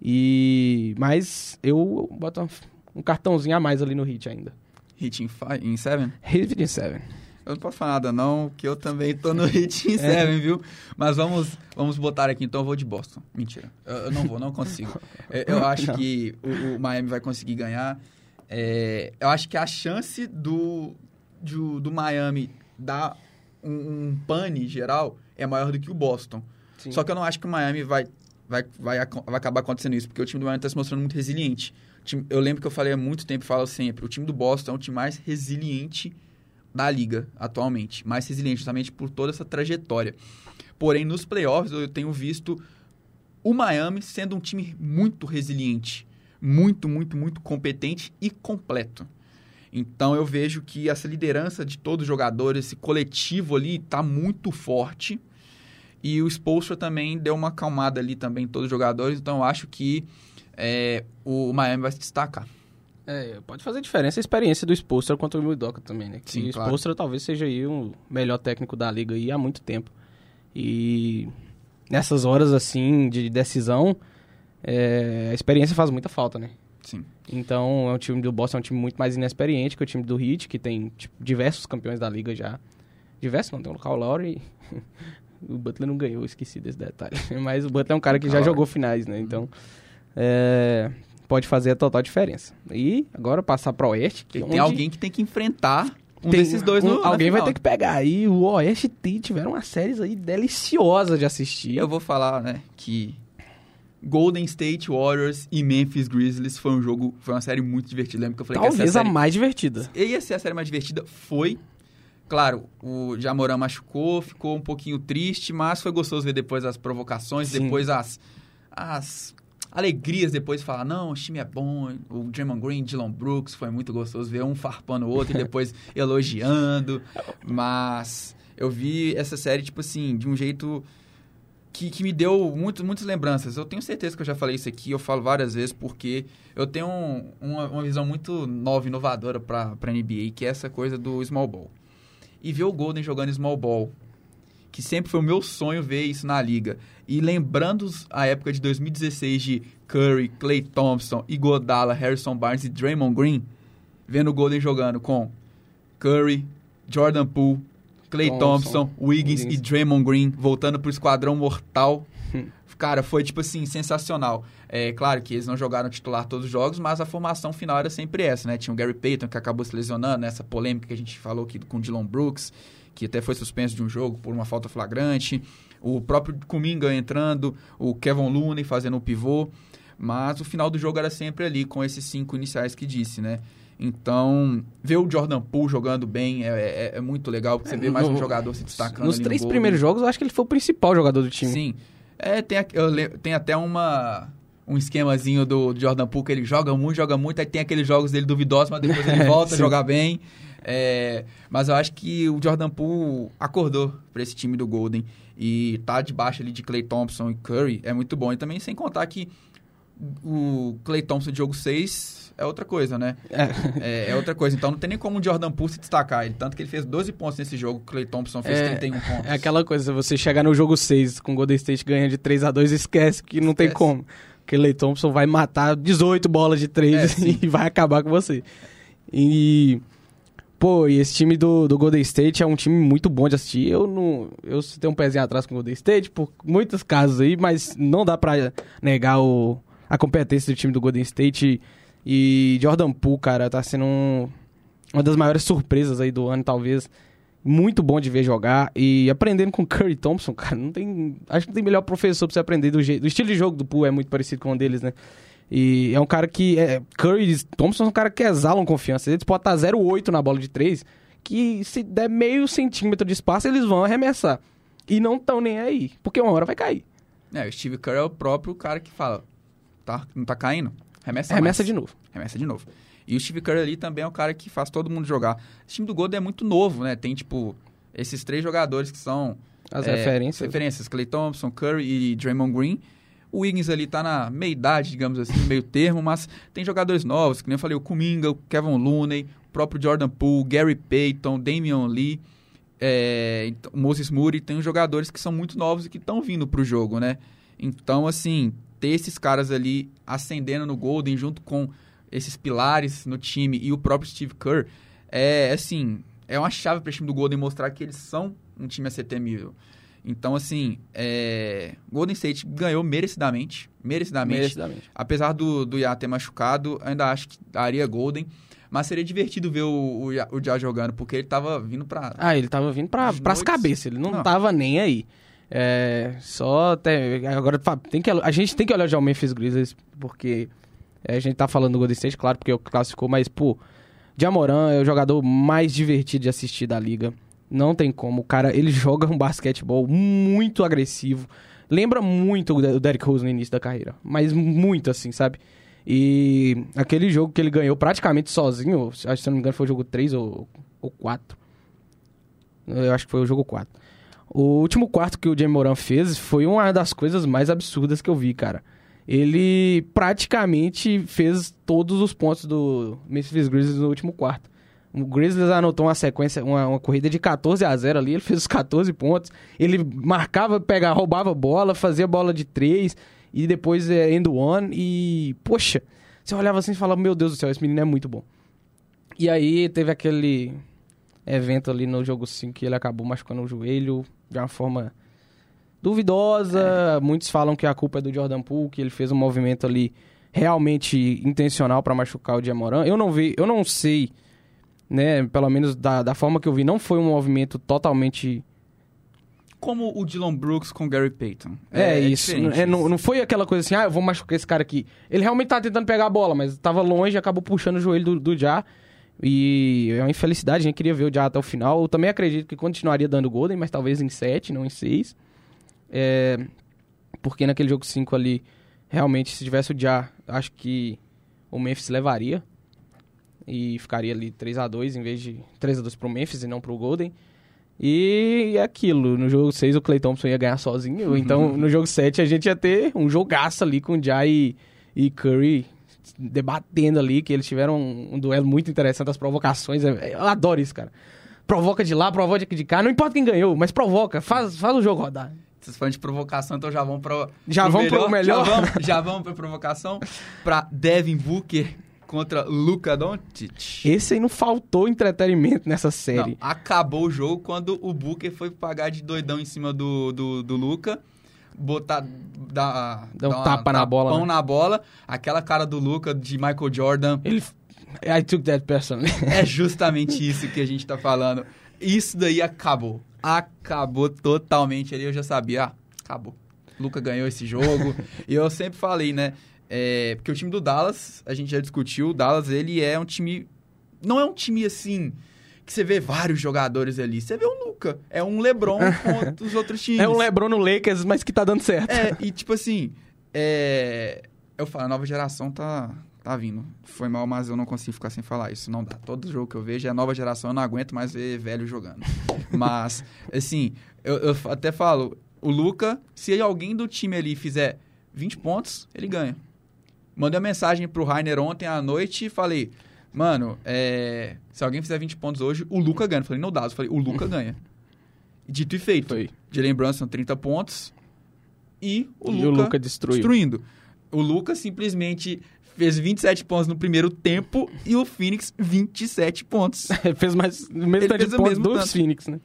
B: E mas eu boto um cartãozinho a mais ali no Heat ainda.
A: Hit em, fi- em seven?
B: Heat em 7.
A: Eu não posso falar nada não, que eu também tô no Hit em seven, viu? Mas vamos, vamos botar aqui, então eu vou de Boston. Mentira, eu, eu não vou, não consigo. É, Eu acho
B: Não.
A: que o, o Miami vai conseguir ganhar. É, eu acho que a chance do, do, do Miami dar um, um pane geral é maior do que o Boston.
B: Sim.
A: Só que eu não acho que o Miami vai, vai, vai, vai acabar acontecendo isso, porque o time do Miami está se mostrando muito resiliente. Eu lembro que eu falei há muito tempo falo sempre, o time do Boston é o time mais resiliente da liga atualmente. Mais resiliente, justamente por toda essa trajetória. Porém, nos playoffs eu tenho visto o Miami sendo um time muito resiliente. Muito, muito, muito competente e completo. Então eu vejo que essa liderança de todos os jogadores, esse coletivo ali, tá muito forte. E o Spolstra também deu uma acalmada ali também em todos os jogadores. Então eu acho que é, o Miami vai se destacar.
B: É, pode fazer diferença a experiência do Spolstra contra o Mildoca também, né? Que
A: Sim,
B: o
A: claro.
B: Spolstra talvez seja aí o melhor técnico da liga aí há muito tempo. E nessas horas assim de decisão, é, a experiência faz muita falta, né?
A: Sim.
B: Então, é um time do Boston é um time muito mais inexperiente que o time do Heat, que tem tipo, diversos campeões da liga já. Diversos não, tem o Kyle Lowry. O Butler não ganhou, eu esqueci desse detalhe. Mas o Butler é um cara que já jogou finais, né? Então, é, pode fazer a total diferença. E agora passar pro Oeste, que
A: Tem
B: onde
A: alguém que tem que enfrentar um
B: tem
A: desses dois
B: um-
A: no
B: Alguém vai ter que pegar. E o Oeste tem- tiveram umas séries aí deliciosas de assistir.
A: Eu vou falar, né, que Golden State Warriors e Memphis Grizzlies foi um jogo, foi uma série muito divertida. Lembra que eu falei que
B: Talvez
A: essa
B: a
A: série
B: mais divertida.
A: ia ser a série mais divertida? Foi. Claro, o Jamoran machucou, ficou um pouquinho triste, mas foi gostoso ver depois as provocações,
B: Sim.
A: depois as, as alegrias, depois falar, não, o time é bom, o Draymond Green, Dylan Brooks, foi muito gostoso ver um farpando o outro e depois elogiando, mas eu vi essa série, tipo assim, de um jeito que, que me deu muito, muitas lembranças. Eu tenho certeza que eu já falei isso aqui, eu falo várias vezes, porque eu tenho um, uma, uma visão muito nova, inovadora para a NBA, que é essa coisa do small ball. E ver o Golden jogando small ball, que sempre foi o meu sonho ver isso na liga. E lembrando a época de 2016 de Curry, Clay Thompson, Iguodala, Harrison Barnes e Draymond Green, vendo o Golden jogando com Curry, Jordan Poole, Clay Thompson, Thompson Wiggins, Wiggins, e Draymond Green voltando pro esquadrão mortal. Cara, foi tipo assim, sensacional. É claro que eles não jogaram titular todos os jogos, mas a formação final era sempre essa, né? Tinha o Gary Payton que acabou se lesionando, essa polêmica que a gente falou aqui com o Dylan Brooks, que até foi suspenso de um jogo por uma falta flagrante. O próprio Kuminga entrando, o Kevin Looney fazendo o pivô. Mas o final do jogo era sempre ali, com esses cinco iniciais que disse, né? Então, ver o Jordan Poole jogando bem é, é, é muito legal, porque você vê mais um jogador se destacando.
B: Nos três no primeiros jogos, eu acho que ele foi o principal jogador do time.
A: Sim. É, tem, tem até uma, um esquemazinho do, do Jordan Poole que ele joga muito, joga muito, aí tem aqueles jogos dele duvidosos, mas depois ele volta a jogar bem. É, mas eu acho que o Jordan Poole acordou para esse time do Golden e tá debaixo ali de Clay Thompson e Curry é muito bom. E também sem contar que o Clay Thompson de jogo 6 é outra coisa, né? É. é. é. outra coisa. Então não tem nem como o Jordan Poole se destacar. Ele, tanto que ele fez 12 pontos nesse jogo, o Clay Thompson fez é, 31 pontos.
B: É aquela coisa, você chegar no jogo 6 com o Golden State ganhando de 3 a 2 esquece que não esquece. tem como. Porque Clay Thompson vai matar 18 bolas de 3 é, e vai acabar com você. E... Pô, e esse time do, do Golden State é um time muito bom de assistir. Eu não. Eu tenho um pezinho atrás com o Golden State, por muitos casos aí, mas não dá pra negar o, a competência do time do Golden State. E Jordan Poole, cara, tá sendo um, uma das maiores surpresas aí do ano, talvez. Muito bom de ver jogar. E aprendendo com Curry Thompson, cara, não tem. Acho que não tem melhor professor pra você aprender do jeito. O estilo de jogo do Poole é muito parecido com o deles, né? E é um cara que. É, Curry e Thompson são um cara que exalam confiança. Eles podem estar 0,8 na bola de 3, que se der meio centímetro de espaço, eles vão arremessar. E não estão nem aí, porque uma hora vai cair.
A: É, o Steve Curry é o próprio cara que fala: tá, não tá caindo? Remessa,
B: Remessa de novo.
A: Remessa de novo. E o Steve Curry ali também é o cara que faz todo mundo jogar. O time do Golden é muito novo, né? Tem, tipo, esses três jogadores que são...
B: As é, referências.
A: Referências. Clay Thompson, Curry e Draymond Green. O Wiggins ali tá na meia-idade, digamos assim, meio termo, mas tem jogadores novos, que nem eu falei, o Kuminga, o Kevin Looney, o próprio Jordan Poole, Gary Payton, Damian Lee, é, o Moses Moody, tem jogadores que são muito novos e que estão vindo pro jogo, né? Então, assim, ter esses caras ali ascendendo no Golden junto com esses pilares no time e o próprio Steve Kerr é assim é uma chave para o time do Golden mostrar que eles são um time a ser temível. Então, assim, é... Golden State ganhou merecidamente, merecidamente.
B: Merecidamente.
A: Apesar do, do Ya ter machucado, ainda acho que daria Golden. Mas seria divertido ver o, o, o jogando, porque ele tava vindo pra...
B: Ah, ele tava vindo pra, pras cabeças, ele não, não tava nem aí. É, só até, agora tem que, a gente tem que olhar já o Memphis Grizzlies, porque é, a gente tá falando do Golden State, claro, porque o classificou, mas, pô, Jamoran é o jogador mais divertido de assistir da liga. Não tem como. O cara, ele joga um basquetebol muito agressivo. Lembra muito o Derrick Rose no início da carreira. Mas muito assim, sabe? E aquele jogo que ele ganhou praticamente sozinho, acho que se não me engano foi o jogo 3 ou, ou 4. Eu acho que foi o jogo 4. O último quarto que o Jamie Moran fez foi uma das coisas mais absurdas que eu vi, cara. Ele praticamente fez todos os pontos do Memphis Grizzlies no último quarto. O Grizzlies anotou uma sequência, uma, uma, corrida de 14 a 0 ali, ele fez os 14 pontos. Ele marcava, pegava, roubava bola, fazia bola de 3 e depois é, end one. E, poxa, você olhava assim e falava: Meu Deus do céu, esse menino é muito bom. E aí teve aquele evento ali no jogo 5 que ele acabou machucando o joelho de uma forma duvidosa. É. Muitos falam que a culpa é do Jordan Poole, que ele fez um movimento ali realmente intencional para machucar o Jamoran. Eu não vi, eu não sei, né, pelo menos da, da forma que eu vi, não foi um movimento totalmente
A: como o Dylan Brooks com Gary Payton.
B: É, é isso. É, não, não foi aquela coisa assim, ah, eu vou machucar esse cara aqui. Ele realmente tava tentando pegar a bola, mas estava longe e acabou puxando o joelho do, do Ja. E é uma infelicidade, a gente queria ver o Jazz até o final. Eu também acredito que continuaria dando Golden, mas talvez em 7, não em 6. É, porque naquele jogo 5 ali, realmente, se tivesse o Jazz, acho que o Memphis levaria. E ficaria ali 3 a 2 em vez de 3 a 2 pro Memphis e não pro Golden. E é aquilo, no jogo 6 o Clay Thompson ia ganhar sozinho, então no jogo 7 a gente ia ter um jogaço ali com o Jai e, e Curry debatendo ali, que eles tiveram um, um duelo muito interessante, as provocações, é- eu adoro isso, cara. Provoca de lá, provoca de cá, não importa quem ganhou, mas provoca, faz, faz o jogo rodar.
A: Vocês falando de provocação, então já vão para
B: Já vão pro melhor?
A: Já vamos, já vamos pra provocação para Devin Booker contra Luka Doncic.
B: Esse aí não faltou entretenimento nessa série.
A: Não, acabou o jogo quando o Booker foi pagar de doidão em cima do, do, do Luca. Botar. Dar,
B: Dá um
A: dar uma-
B: tapa na bola,
A: tapão
B: né?
A: na bola. Aquela cara do Luca de Michael Jordan.
B: Ele. I took that personally.
A: É justamente isso que a gente tá falando. Isso daí acabou. Acabou totalmente ali. Eu já sabia. Ah, acabou. Luca ganhou esse jogo. e eu sempre falei, né? é, porque o time do Dallas, a gente já discutiu. O Dallas, ele é um time. Não é um time assim. Que você vê vários jogadores ali. Você vê o Luca. É um LeBron contra os outros times.
B: É um LeBron no Lakers, mas que tá dando certo.
A: É, e tipo assim, é... eu falo, a nova geração tá, tá vindo. Foi mal, mas eu não consigo ficar sem falar isso. Não dá. Todo jogo que eu vejo é nova geração, eu não aguento mais ver velho jogando. mas, assim, eu, eu até falo, o Luca, se alguém do time ali fizer 20 pontos, ele ganha. Mandei uma mensagem pro Rainer ontem à noite e falei, mano, é... se alguém fizer 20 pontos hoje, o Luca ganha. Eu falei, no dado. Eu falei, o Luca ganha. Dito e feito.
B: Foi.
A: Jalen Brunson, 30 pontos. E o
B: E
A: Luca,
B: o Luca
A: destruindo. O Luca simplesmente fez 27 pontos no primeiro tempo e o Phoenix 27 pontos.
B: Fez mais, o mesmo tanto
A: fez
B: de pontos do
A: tanto.
B: Phoenix, né?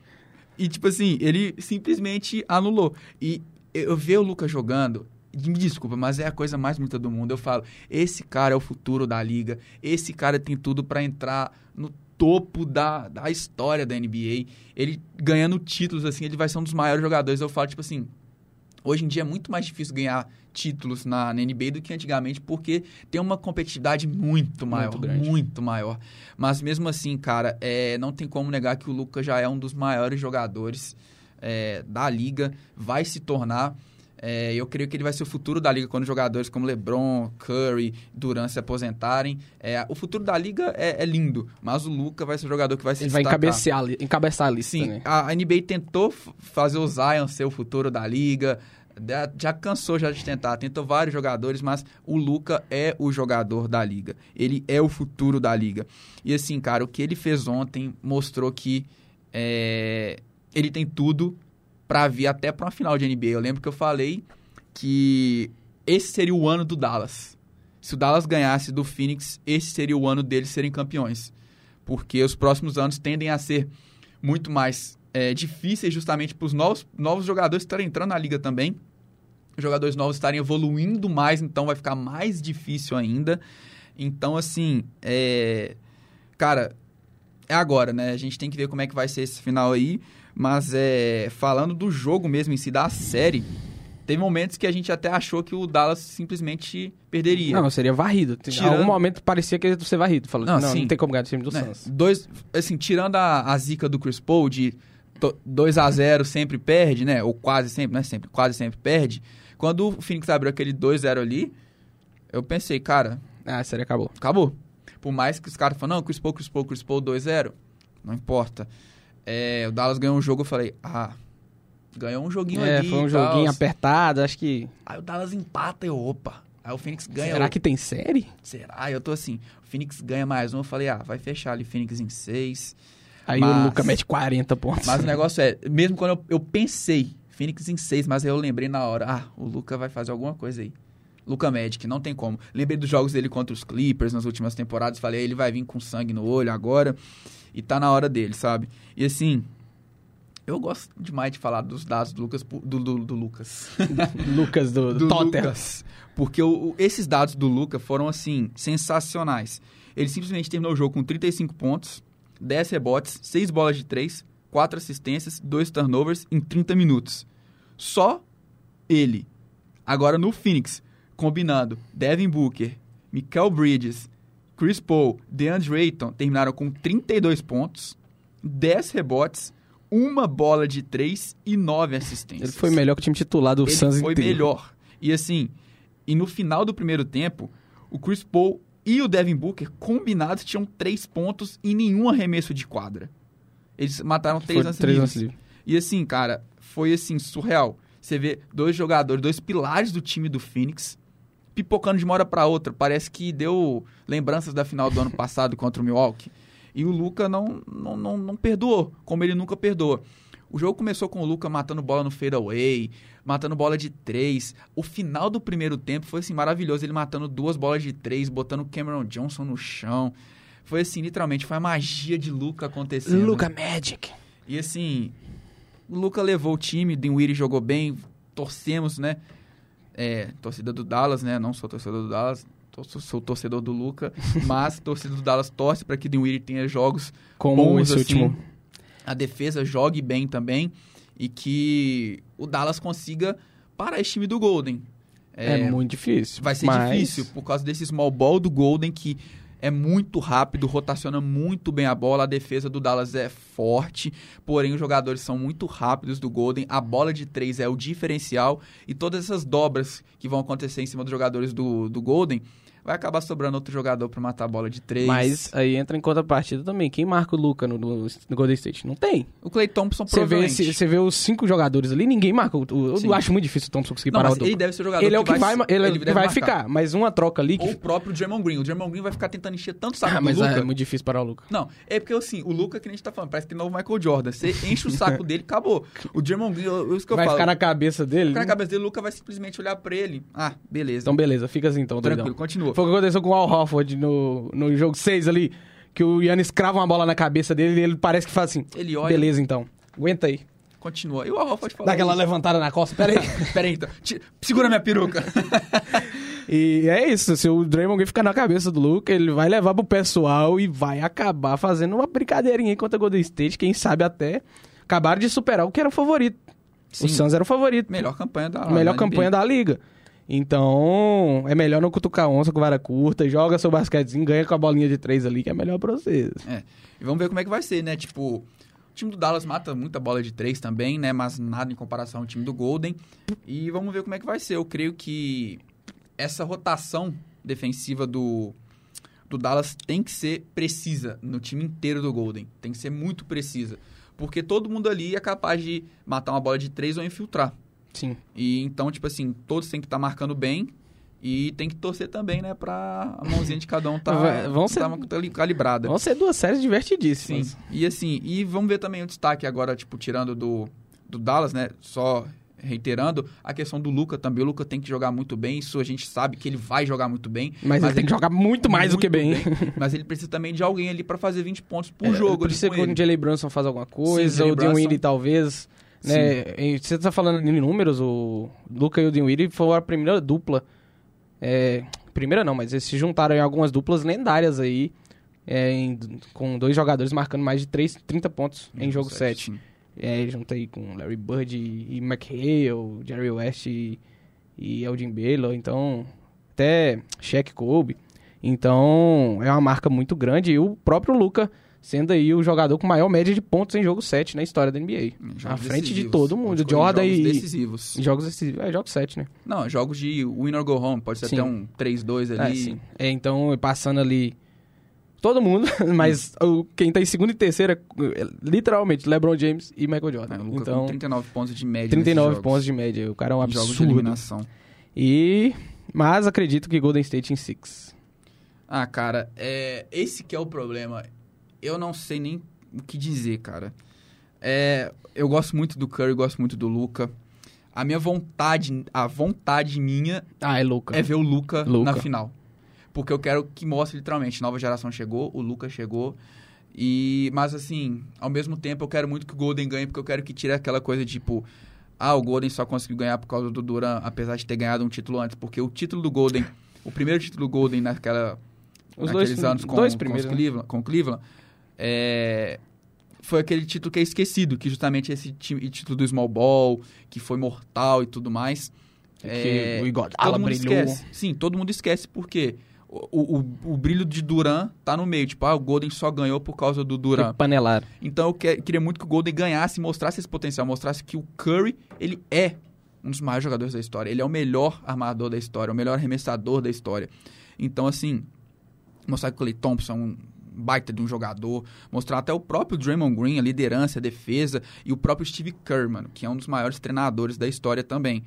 A: E tipo assim, ele simplesmente anulou. E eu ver o Luca jogando, me desculpa, mas é a coisa mais bonita do mundo. Eu falo, esse cara é o futuro da liga. Esse cara tem tudo pra entrar no topo da, da história da NBA. Ele ganhando títulos, assim, ele vai ser um dos maiores jogadores. Eu falo, tipo assim, hoje em dia é muito mais difícil ganhar títulos na, na NBA do que antigamente, porque tem uma competitividade muito maior,
B: grande.
A: muito maior. Mas mesmo assim, cara, é, não tem como negar que o Lucas já é um dos maiores jogadores é, da liga, vai se tornar. É, eu creio que ele vai ser o futuro da liga quando jogadores como LeBron, Curry, Durant se aposentarem. É, o futuro da liga é, é lindo, mas o Luca vai ser o jogador que vai se
B: Ele vai
A: destacar.
B: encabeçar, li- encabeçar a lista,
A: Sim,
B: né?
A: a NBA tentou fazer o Zion ser o futuro da liga, já- já cansou já de tentar, tentou vários jogadores, mas o Luca é o jogador da liga. Ele é o futuro da liga. E assim, cara, o que ele fez ontem mostrou que é, ele tem tudo pra vir até pra uma final de NBA. Eu lembro que eu falei que esse seria o ano do Dallas. Se o Dallas ganhasse do Phoenix, esse seria o ano deles serem campeões. Porque os próximos anos tendem a ser muito mais é, difíceis justamente para os novos, novos jogadores estarem entrando na liga também. Os jogadores novos estarem evoluindo mais, então vai ficar mais difícil ainda. Então, assim, é... cara, é agora, né? A gente tem que ver como é que vai ser esse final aí. Mas é, falando do jogo mesmo em si, da série, teve momentos que a gente até achou que o Dallas simplesmente perderia.
B: Não, seria varrido. Em
A: Tirando-
B: algum momento parecia que ele ia ser varrido. Falou,
A: Não,
B: não, não, tem como ganhar do time do
A: né?
B: Suns.
A: Dois, assim, tirando a, a zica do Chris Paul de to- 2 a 0 sempre perde, né? Ou quase sempre, não é sempre, quase sempre perde. Quando o Phoenix abriu aquele 2 0 ali, eu pensei, cara,
B: Ah, a série acabou.
A: acabou. Por mais que os caras falam, não, Chris Paul, Chris Paul, Chris Paul 2 0 não importa. É, o Dallas ganhou um jogo, eu falei, ah, ganhou um joguinho
B: É,
A: ali.
B: foi um joguinho apertado, acho que...
A: Aí o Dallas empata e eu, opa. Aí o Phoenix ganha.
B: Será que tem série?
A: Será? Eu tô assim, o Phoenix ganha mais um, eu falei, ah, vai fechar ali Phoenix em 6.
B: Aí
A: Mas-
B: o Luca mete 40 pontos.
A: Mas o negócio é, mesmo quando eu, eu pensei, Phoenix em 6, mas aí eu lembrei na hora, ah, o Luca vai fazer alguma coisa aí. Luca Magic, não tem como. Lembrei dos jogos dele contra os Clippers nas últimas temporadas, falei, ele vai vir com sangue no olho agora, e tá na hora dele, sabe? E assim, eu gosto demais de falar dos dados do Lucas, do, do, do Lucas.
B: Lucas do, do.
A: Lucas. Porque o- esses dados do Luca foram, assim, sensacionais. Ele simplesmente terminou o jogo com 35 pontos, 10 rebotes, 6 bolas de 3, 4 assistências, 2 turnovers em 30 minutos. Só ele. Agora no Phoenix, combinando Devin Booker, Michael Bridges, Chris Paul, DeAndre Ayton terminaram com 32 pontos, 10 rebotes, uma bola de 3 e 9 assistências
B: Ele foi melhor que o time titular do
A: ele
B: Suns
A: foi
B: inteiro.
A: melhor. E assim, e no final do primeiro tempo, o Chris Paul e o Devin Booker combinados tinham três pontos e nenhum arremesso de quadra. Eles mataram três
B: Foi
A: lances
B: três
A: livres.
B: lances livres.
A: E assim, cara, foi assim, surreal. Você vê dois jogadores, dois pilares do time do Phoenix pipocando de uma hora pra outra. Parece que deu lembranças da final do ano passado contra o Milwaukee. E o Luca não, não, não, não perdoou, como ele nunca perdoa. O jogo começou com o Luca matando bola no fadeaway, matando bola de três. O final do primeiro tempo foi assim maravilhoso, ele matando duas bolas de três, botando o Cameron Johnson no chão. Foi assim, literalmente, foi a magia de Luca acontecendo.
B: Luca Magic.
A: E assim, o Luca levou o time, o Dinwiddie jogou bem, torcemos, né? É, torcida do Dallas, né? Não sou torcedor do Dallas, tor- sou torcedor do Luca, mas torcida do Dallas torce para que o Dinwiddie tenha jogos
B: Como
A: bons,
B: esse
A: assim,
B: último.
A: a defesa jogue bem também e que o Dallas consiga parar esse time do Golden.
B: É, muito difícil.
A: Vai ser
B: mas-
A: difícil por causa desse small ball do Golden que é muito rápido, rotaciona muito bem a bola, a defesa do Dallas é forte, porém os jogadores são muito rápidos do Golden, a bola de três é o diferencial e todas essas dobras que vão acontecer em cima dos jogadores do, do Golden vai acabar sobrando outro jogador para matar a bola de três.
B: Mas aí entra em contrapartida também. Quem marca o Luca no, no- no Golden State? Não tem.
A: o Clay Thompson
B: Você vê, você vê os cinco jogadores ali, ninguém marca. o- o-
A: Sim.
B: Eu acho muito difícil o Thompson conseguir
A: Não,
B: parar o Luca.
A: ele deve ser o jogador
B: Ele é o que vai, ele é que
A: deve
B: vai
A: marcar.
B: ficar. Mas uma troca ali que.
A: Ou o próprio Draymond Green. O Draymond Green vai ficar tentando encher tanto o saco
B: Ah, mas
A: Luca.
B: é muito difícil parar o Luca.
A: Não, é porque assim, o Luca que a gente tá falando, parece que é o novo Michael Jordan. Você enche o saco dele, acabou. O Draymond Green, eu- isso que eu
B: vai
A: falo.
B: ficar na cabeça dele.
A: Ficar na cabeça dele, o Luca vai simplesmente olhar pra ele. Ah, beleza.
B: Então beleza, fica assim então,
A: Tranquilo,
B: doidão. Foi o que aconteceu com o Al Horford no, no jogo 6 ali, que o Yannis crava uma bola na cabeça dele e ele parece que faz assim,
A: Ele olha,
B: beleza então, aguenta aí.
A: continua. E o Alford falou.
B: Dá aquela
A: isso.
B: levantada na costa, pera aí.
A: Pera aí, então. Tira- Segura minha peruca.
B: e é isso, se o Draymond ficar na cabeça do Luca, ele vai levar pro pessoal e vai acabar fazendo uma brincadeirinha contra o Golden State, quem sabe até acabaram de superar o que era o favorito.
A: Sim.
B: O Suns era o favorito.
A: Melhor campanha da
B: melhor
A: da
B: campanha
A: NBA.
B: da liga. Então, é melhor não cutucar onça com vara curta, joga seu basquetezinho, ganha com a bolinha de três ali, que é melhor pra vocês.
A: É. E vamos ver como é que vai ser, né? Tipo, o time do Dallas mata muita bola de três também, né? Mas nada em comparação ao time do Golden. E vamos ver como é que vai ser. Eu creio que essa rotação defensiva do, do Dallas tem que ser precisa no time inteiro do Golden. Tem que ser muito precisa. Porque todo mundo ali é capaz de matar uma bola de três ou infiltrar.
B: Sim.
A: E então, tipo assim, todos têm que estar marcando bem. E tem que torcer também, né? Pra a mãozinha de cada um tá,
B: vão ser-
A: tá calibrada.
B: Vão ser duas séries divertidíssimas.
A: Sim. E assim, e vamos ver também o destaque agora, tipo, tirando do, do Dallas, né? Só reiterando, a questão do Luca também. O Luca tem que jogar muito bem, isso a gente sabe que ele vai jogar muito bem.
B: Mas, ele tem que jogar muito mais do que bem.
A: Mas ele precisa também de alguém ali pra fazer 20 pontos por
B: É,
A: jogo. Com
B: que o Jalen Brunson faz alguma coisa,
A: Jalen
B: o
A: Brunson.
B: talvez. Né? E Você tá falando em números, o Luca e o Dinwiddie foram a primeira dupla. É, primeira não, mas eles se juntaram em algumas duplas lendárias aí. é, em- com dois jogadores marcando mais de 3, 30 pontos em jogo 7.
A: sim.
B: É, junta aí com Larry Bird e, e McHale, Jerry West e, e Elgin Baylor, então até Shaq Kobe. Então é uma marca muito grande e o próprio Luca sendo aí o jogador com maior média de pontos em jogo 7 na história da NBA.
A: Jogos
B: à frente de
A: decisivos.
B: todo mundo. Jordan
A: jogos
B: e
A: decisivos.
B: jogos decisivos. É, jogo 7, né?
A: Não, jogos de win or go home. Pode ser
B: Sim.
A: até um 3-2
B: É,
A: ali.
B: sim. É, então passando ali todo mundo, mas o, quem tá em segundo e terceiro é é, literalmente LeBron James e Michael Jordan.
A: É, o Luca
B: então
A: com 39 pontos de média.
B: 39
A: nesses
B: pontos de média. O cara é um
A: jogos, jogos de
B: absurdo.
A: eliminação.
B: E. Mas acredito que Golden State em 6.
A: Ah, cara, é, esse que é o problema. Eu não sei nem o que dizer, cara. É, eu gosto muito do Curry, gosto muito do Luca. A minha vontade, a vontade minha
B: Ah, é louca.
A: é ver o Luca,
B: Luka.
A: na final. Porque eu quero que mostre literalmente, nova geração chegou, o Luca chegou. E, mas assim, ao mesmo tempo eu quero muito que o Golden ganhe, porque eu quero que tire aquela coisa tipo, ah, o Golden só conseguiu ganhar por causa do Duran, apesar de ter ganhado um título antes, porque o título do Golden, o primeiro título do Golden naquela
B: Os
A: naqueles
B: dois,
A: anos com,
B: dois
A: com,
B: primeiros.
A: os
B: né?
A: Cleveland, com o Cleveland, é, foi aquele título que é esquecido, que justamente esse título do Small Ball, que foi mortal e tudo mais. É,
B: que o Iguodala
A: todo mundo
B: brilhou.
A: esquece. Sim, todo mundo esquece porque o, o, o brilho de Duran tá no meio. Tipo, ah, o Golden só ganhou por causa do Duran.
B: Que panelaram.
A: Então eu que- queria muito que o Golden ganhasse, mostrasse esse potencial, mostrasse que o Curry, ele é um dos maiores jogadores da história. Ele é o melhor armador da história, o melhor arremessador da história. Então, assim, mostrar que o Clay Thompson é um, baita de um jogador, mostrar até o próprio Draymond Green, a liderança, a defesa, e o próprio Steve Kerr, mano, que é um dos maiores treinadores da história também.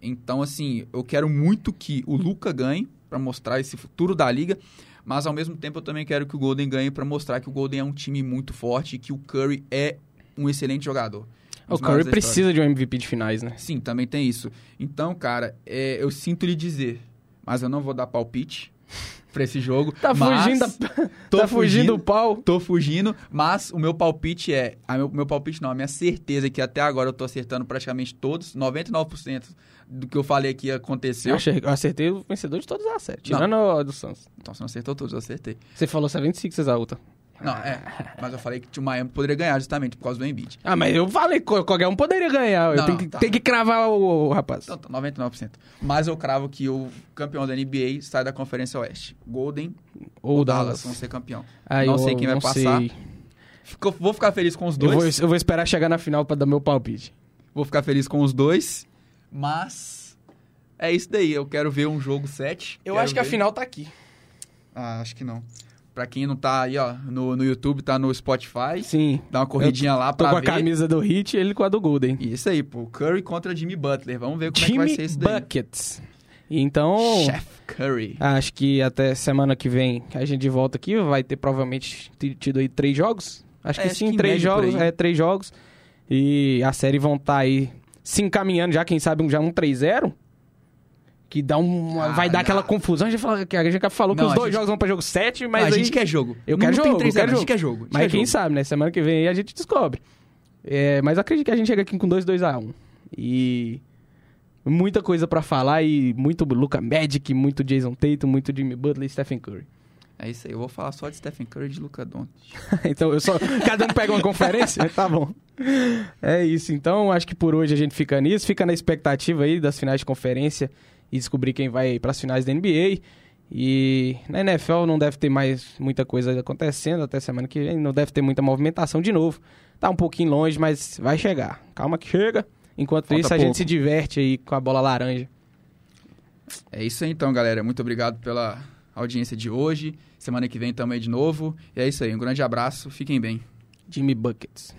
A: Então, assim, eu quero muito que o Luca ganhe para mostrar esse futuro da liga, mas ao mesmo tempo eu também quero que o Golden ganhe para mostrar que o Golden é um time muito forte e que o Curry é um excelente jogador.
B: O Curry precisa de um MVP de finais, né?
A: Sim, também tem isso. Então, cara, é, eu sinto lhe dizer, mas eu não vou dar palpite pra esse jogo.
B: Tá
A: mas
B: fugindo, da...
A: tô
B: tá fugindo do pau.
A: Tô fugindo, mas o meu palpite é. A meu, meu palpite não, a minha certeza é que até agora eu tô acertando praticamente todos, 99% do que eu falei aqui aconteceu.
B: Eu, achei- eu acertei o vencedor de todas as sete, tirando o do Suns.
A: Então você não acertou todos, eu acertei.
B: Você falou 76 a outra.
A: Não, é. Mas eu falei que o Miami poderia ganhar justamente por causa do Embiid.
B: Ah, mas eu falei que qualquer um poderia ganhar. Eu
A: Não,
B: tenho, que,
A: tá.
B: tenho que cravar o, o rapaz.
A: Então, tá, 99%. Mas eu cravo que o campeão da NBA sai da Conferência Oeste. Golden
B: Ou
A: ou Dallas
B: Dallas.
A: vão ser campeão.
B: Ah,
A: não
B: eu
A: sei quem vai
B: não
A: passar. Fico- vou ficar feliz com os
B: Eu
A: dois.
B: vou, eu vou esperar chegar na final pra dar meu palpite.
A: Vou ficar feliz com os dois. Mas é isso daí. Eu quero ver um jogo 7.
B: Eu acho que a
A: ver.
B: final tá aqui.
A: Ah, acho que não. Pra quem não tá aí, ó, no, no YouTube, tá no Spotify.
B: Sim.
A: Dá uma corridinha lá
B: Tô
A: pra
B: com a
A: ver.
B: camisa do Hit e ele com a do Golden.
A: Isso aí, pô. Curry contra Jimmy Butler. Vamos ver como é que vai
B: Jimmy
A: ser isso daí.
B: Buckets. Então,
A: Chef Curry.
B: acho que até semana que vem a gente volta aqui. Vai ter provavelmente tido aí três jogos. Acho
A: É,
B: que
A: acho
B: sim,
A: que
B: três jogos. É, três jogos. E a série vão estar aí se encaminhando já, quem sabe, um- já um 3-0. Que dá um,
A: Ah,
B: vai dar
A: não.
B: aquela confusão. A gente, fala, que a gente falou que
A: Não,
B: os
A: a
B: dois
A: gente-
B: jogos vão pra jogo 7, mas
A: Mas a
B: aí...
A: gente quer jogo.
B: Eu
A: Não
B: quero jogo, eu
A: 3
B: quero
A: A gente
B: jogo.
A: quer jogo. a
B: Mas
A: quer
B: quem
A: jogo.
B: sabe, né? Semana que vem aí a gente descobre. É, mas acredito que a gente chega aqui com 2-2x1. E muita coisa pra falar e muito Luca Magic, muito Jason Tatum, muito Jimmy Butler e Stephen Curry.
A: É isso aí. Eu vou falar só de Stephen Curry e de Luca Doncic.
B: então eu só cada um pega uma conferência, tá bom. É isso. Então acho que por hoje a gente fica nisso, fica na expectativa aí das finais de conferência e descobrir quem vai pras finais da NBA. E na NFL não deve ter mais muita coisa acontecendo até semana que vem, não deve ter muita movimentação de novo. Tá um pouquinho longe, mas vai chegar. Calma que chega. Enquanto
A: Falta
B: isso, a
A: pouco.
B: gente se diverte aí com a bola laranja.
A: É isso aí então, galera. Muito obrigado pela audiência de hoje. Semana que vem tamo aí de novo. E é isso aí. Um grande abraço. Fiquem bem.
B: Jimmy Buckets.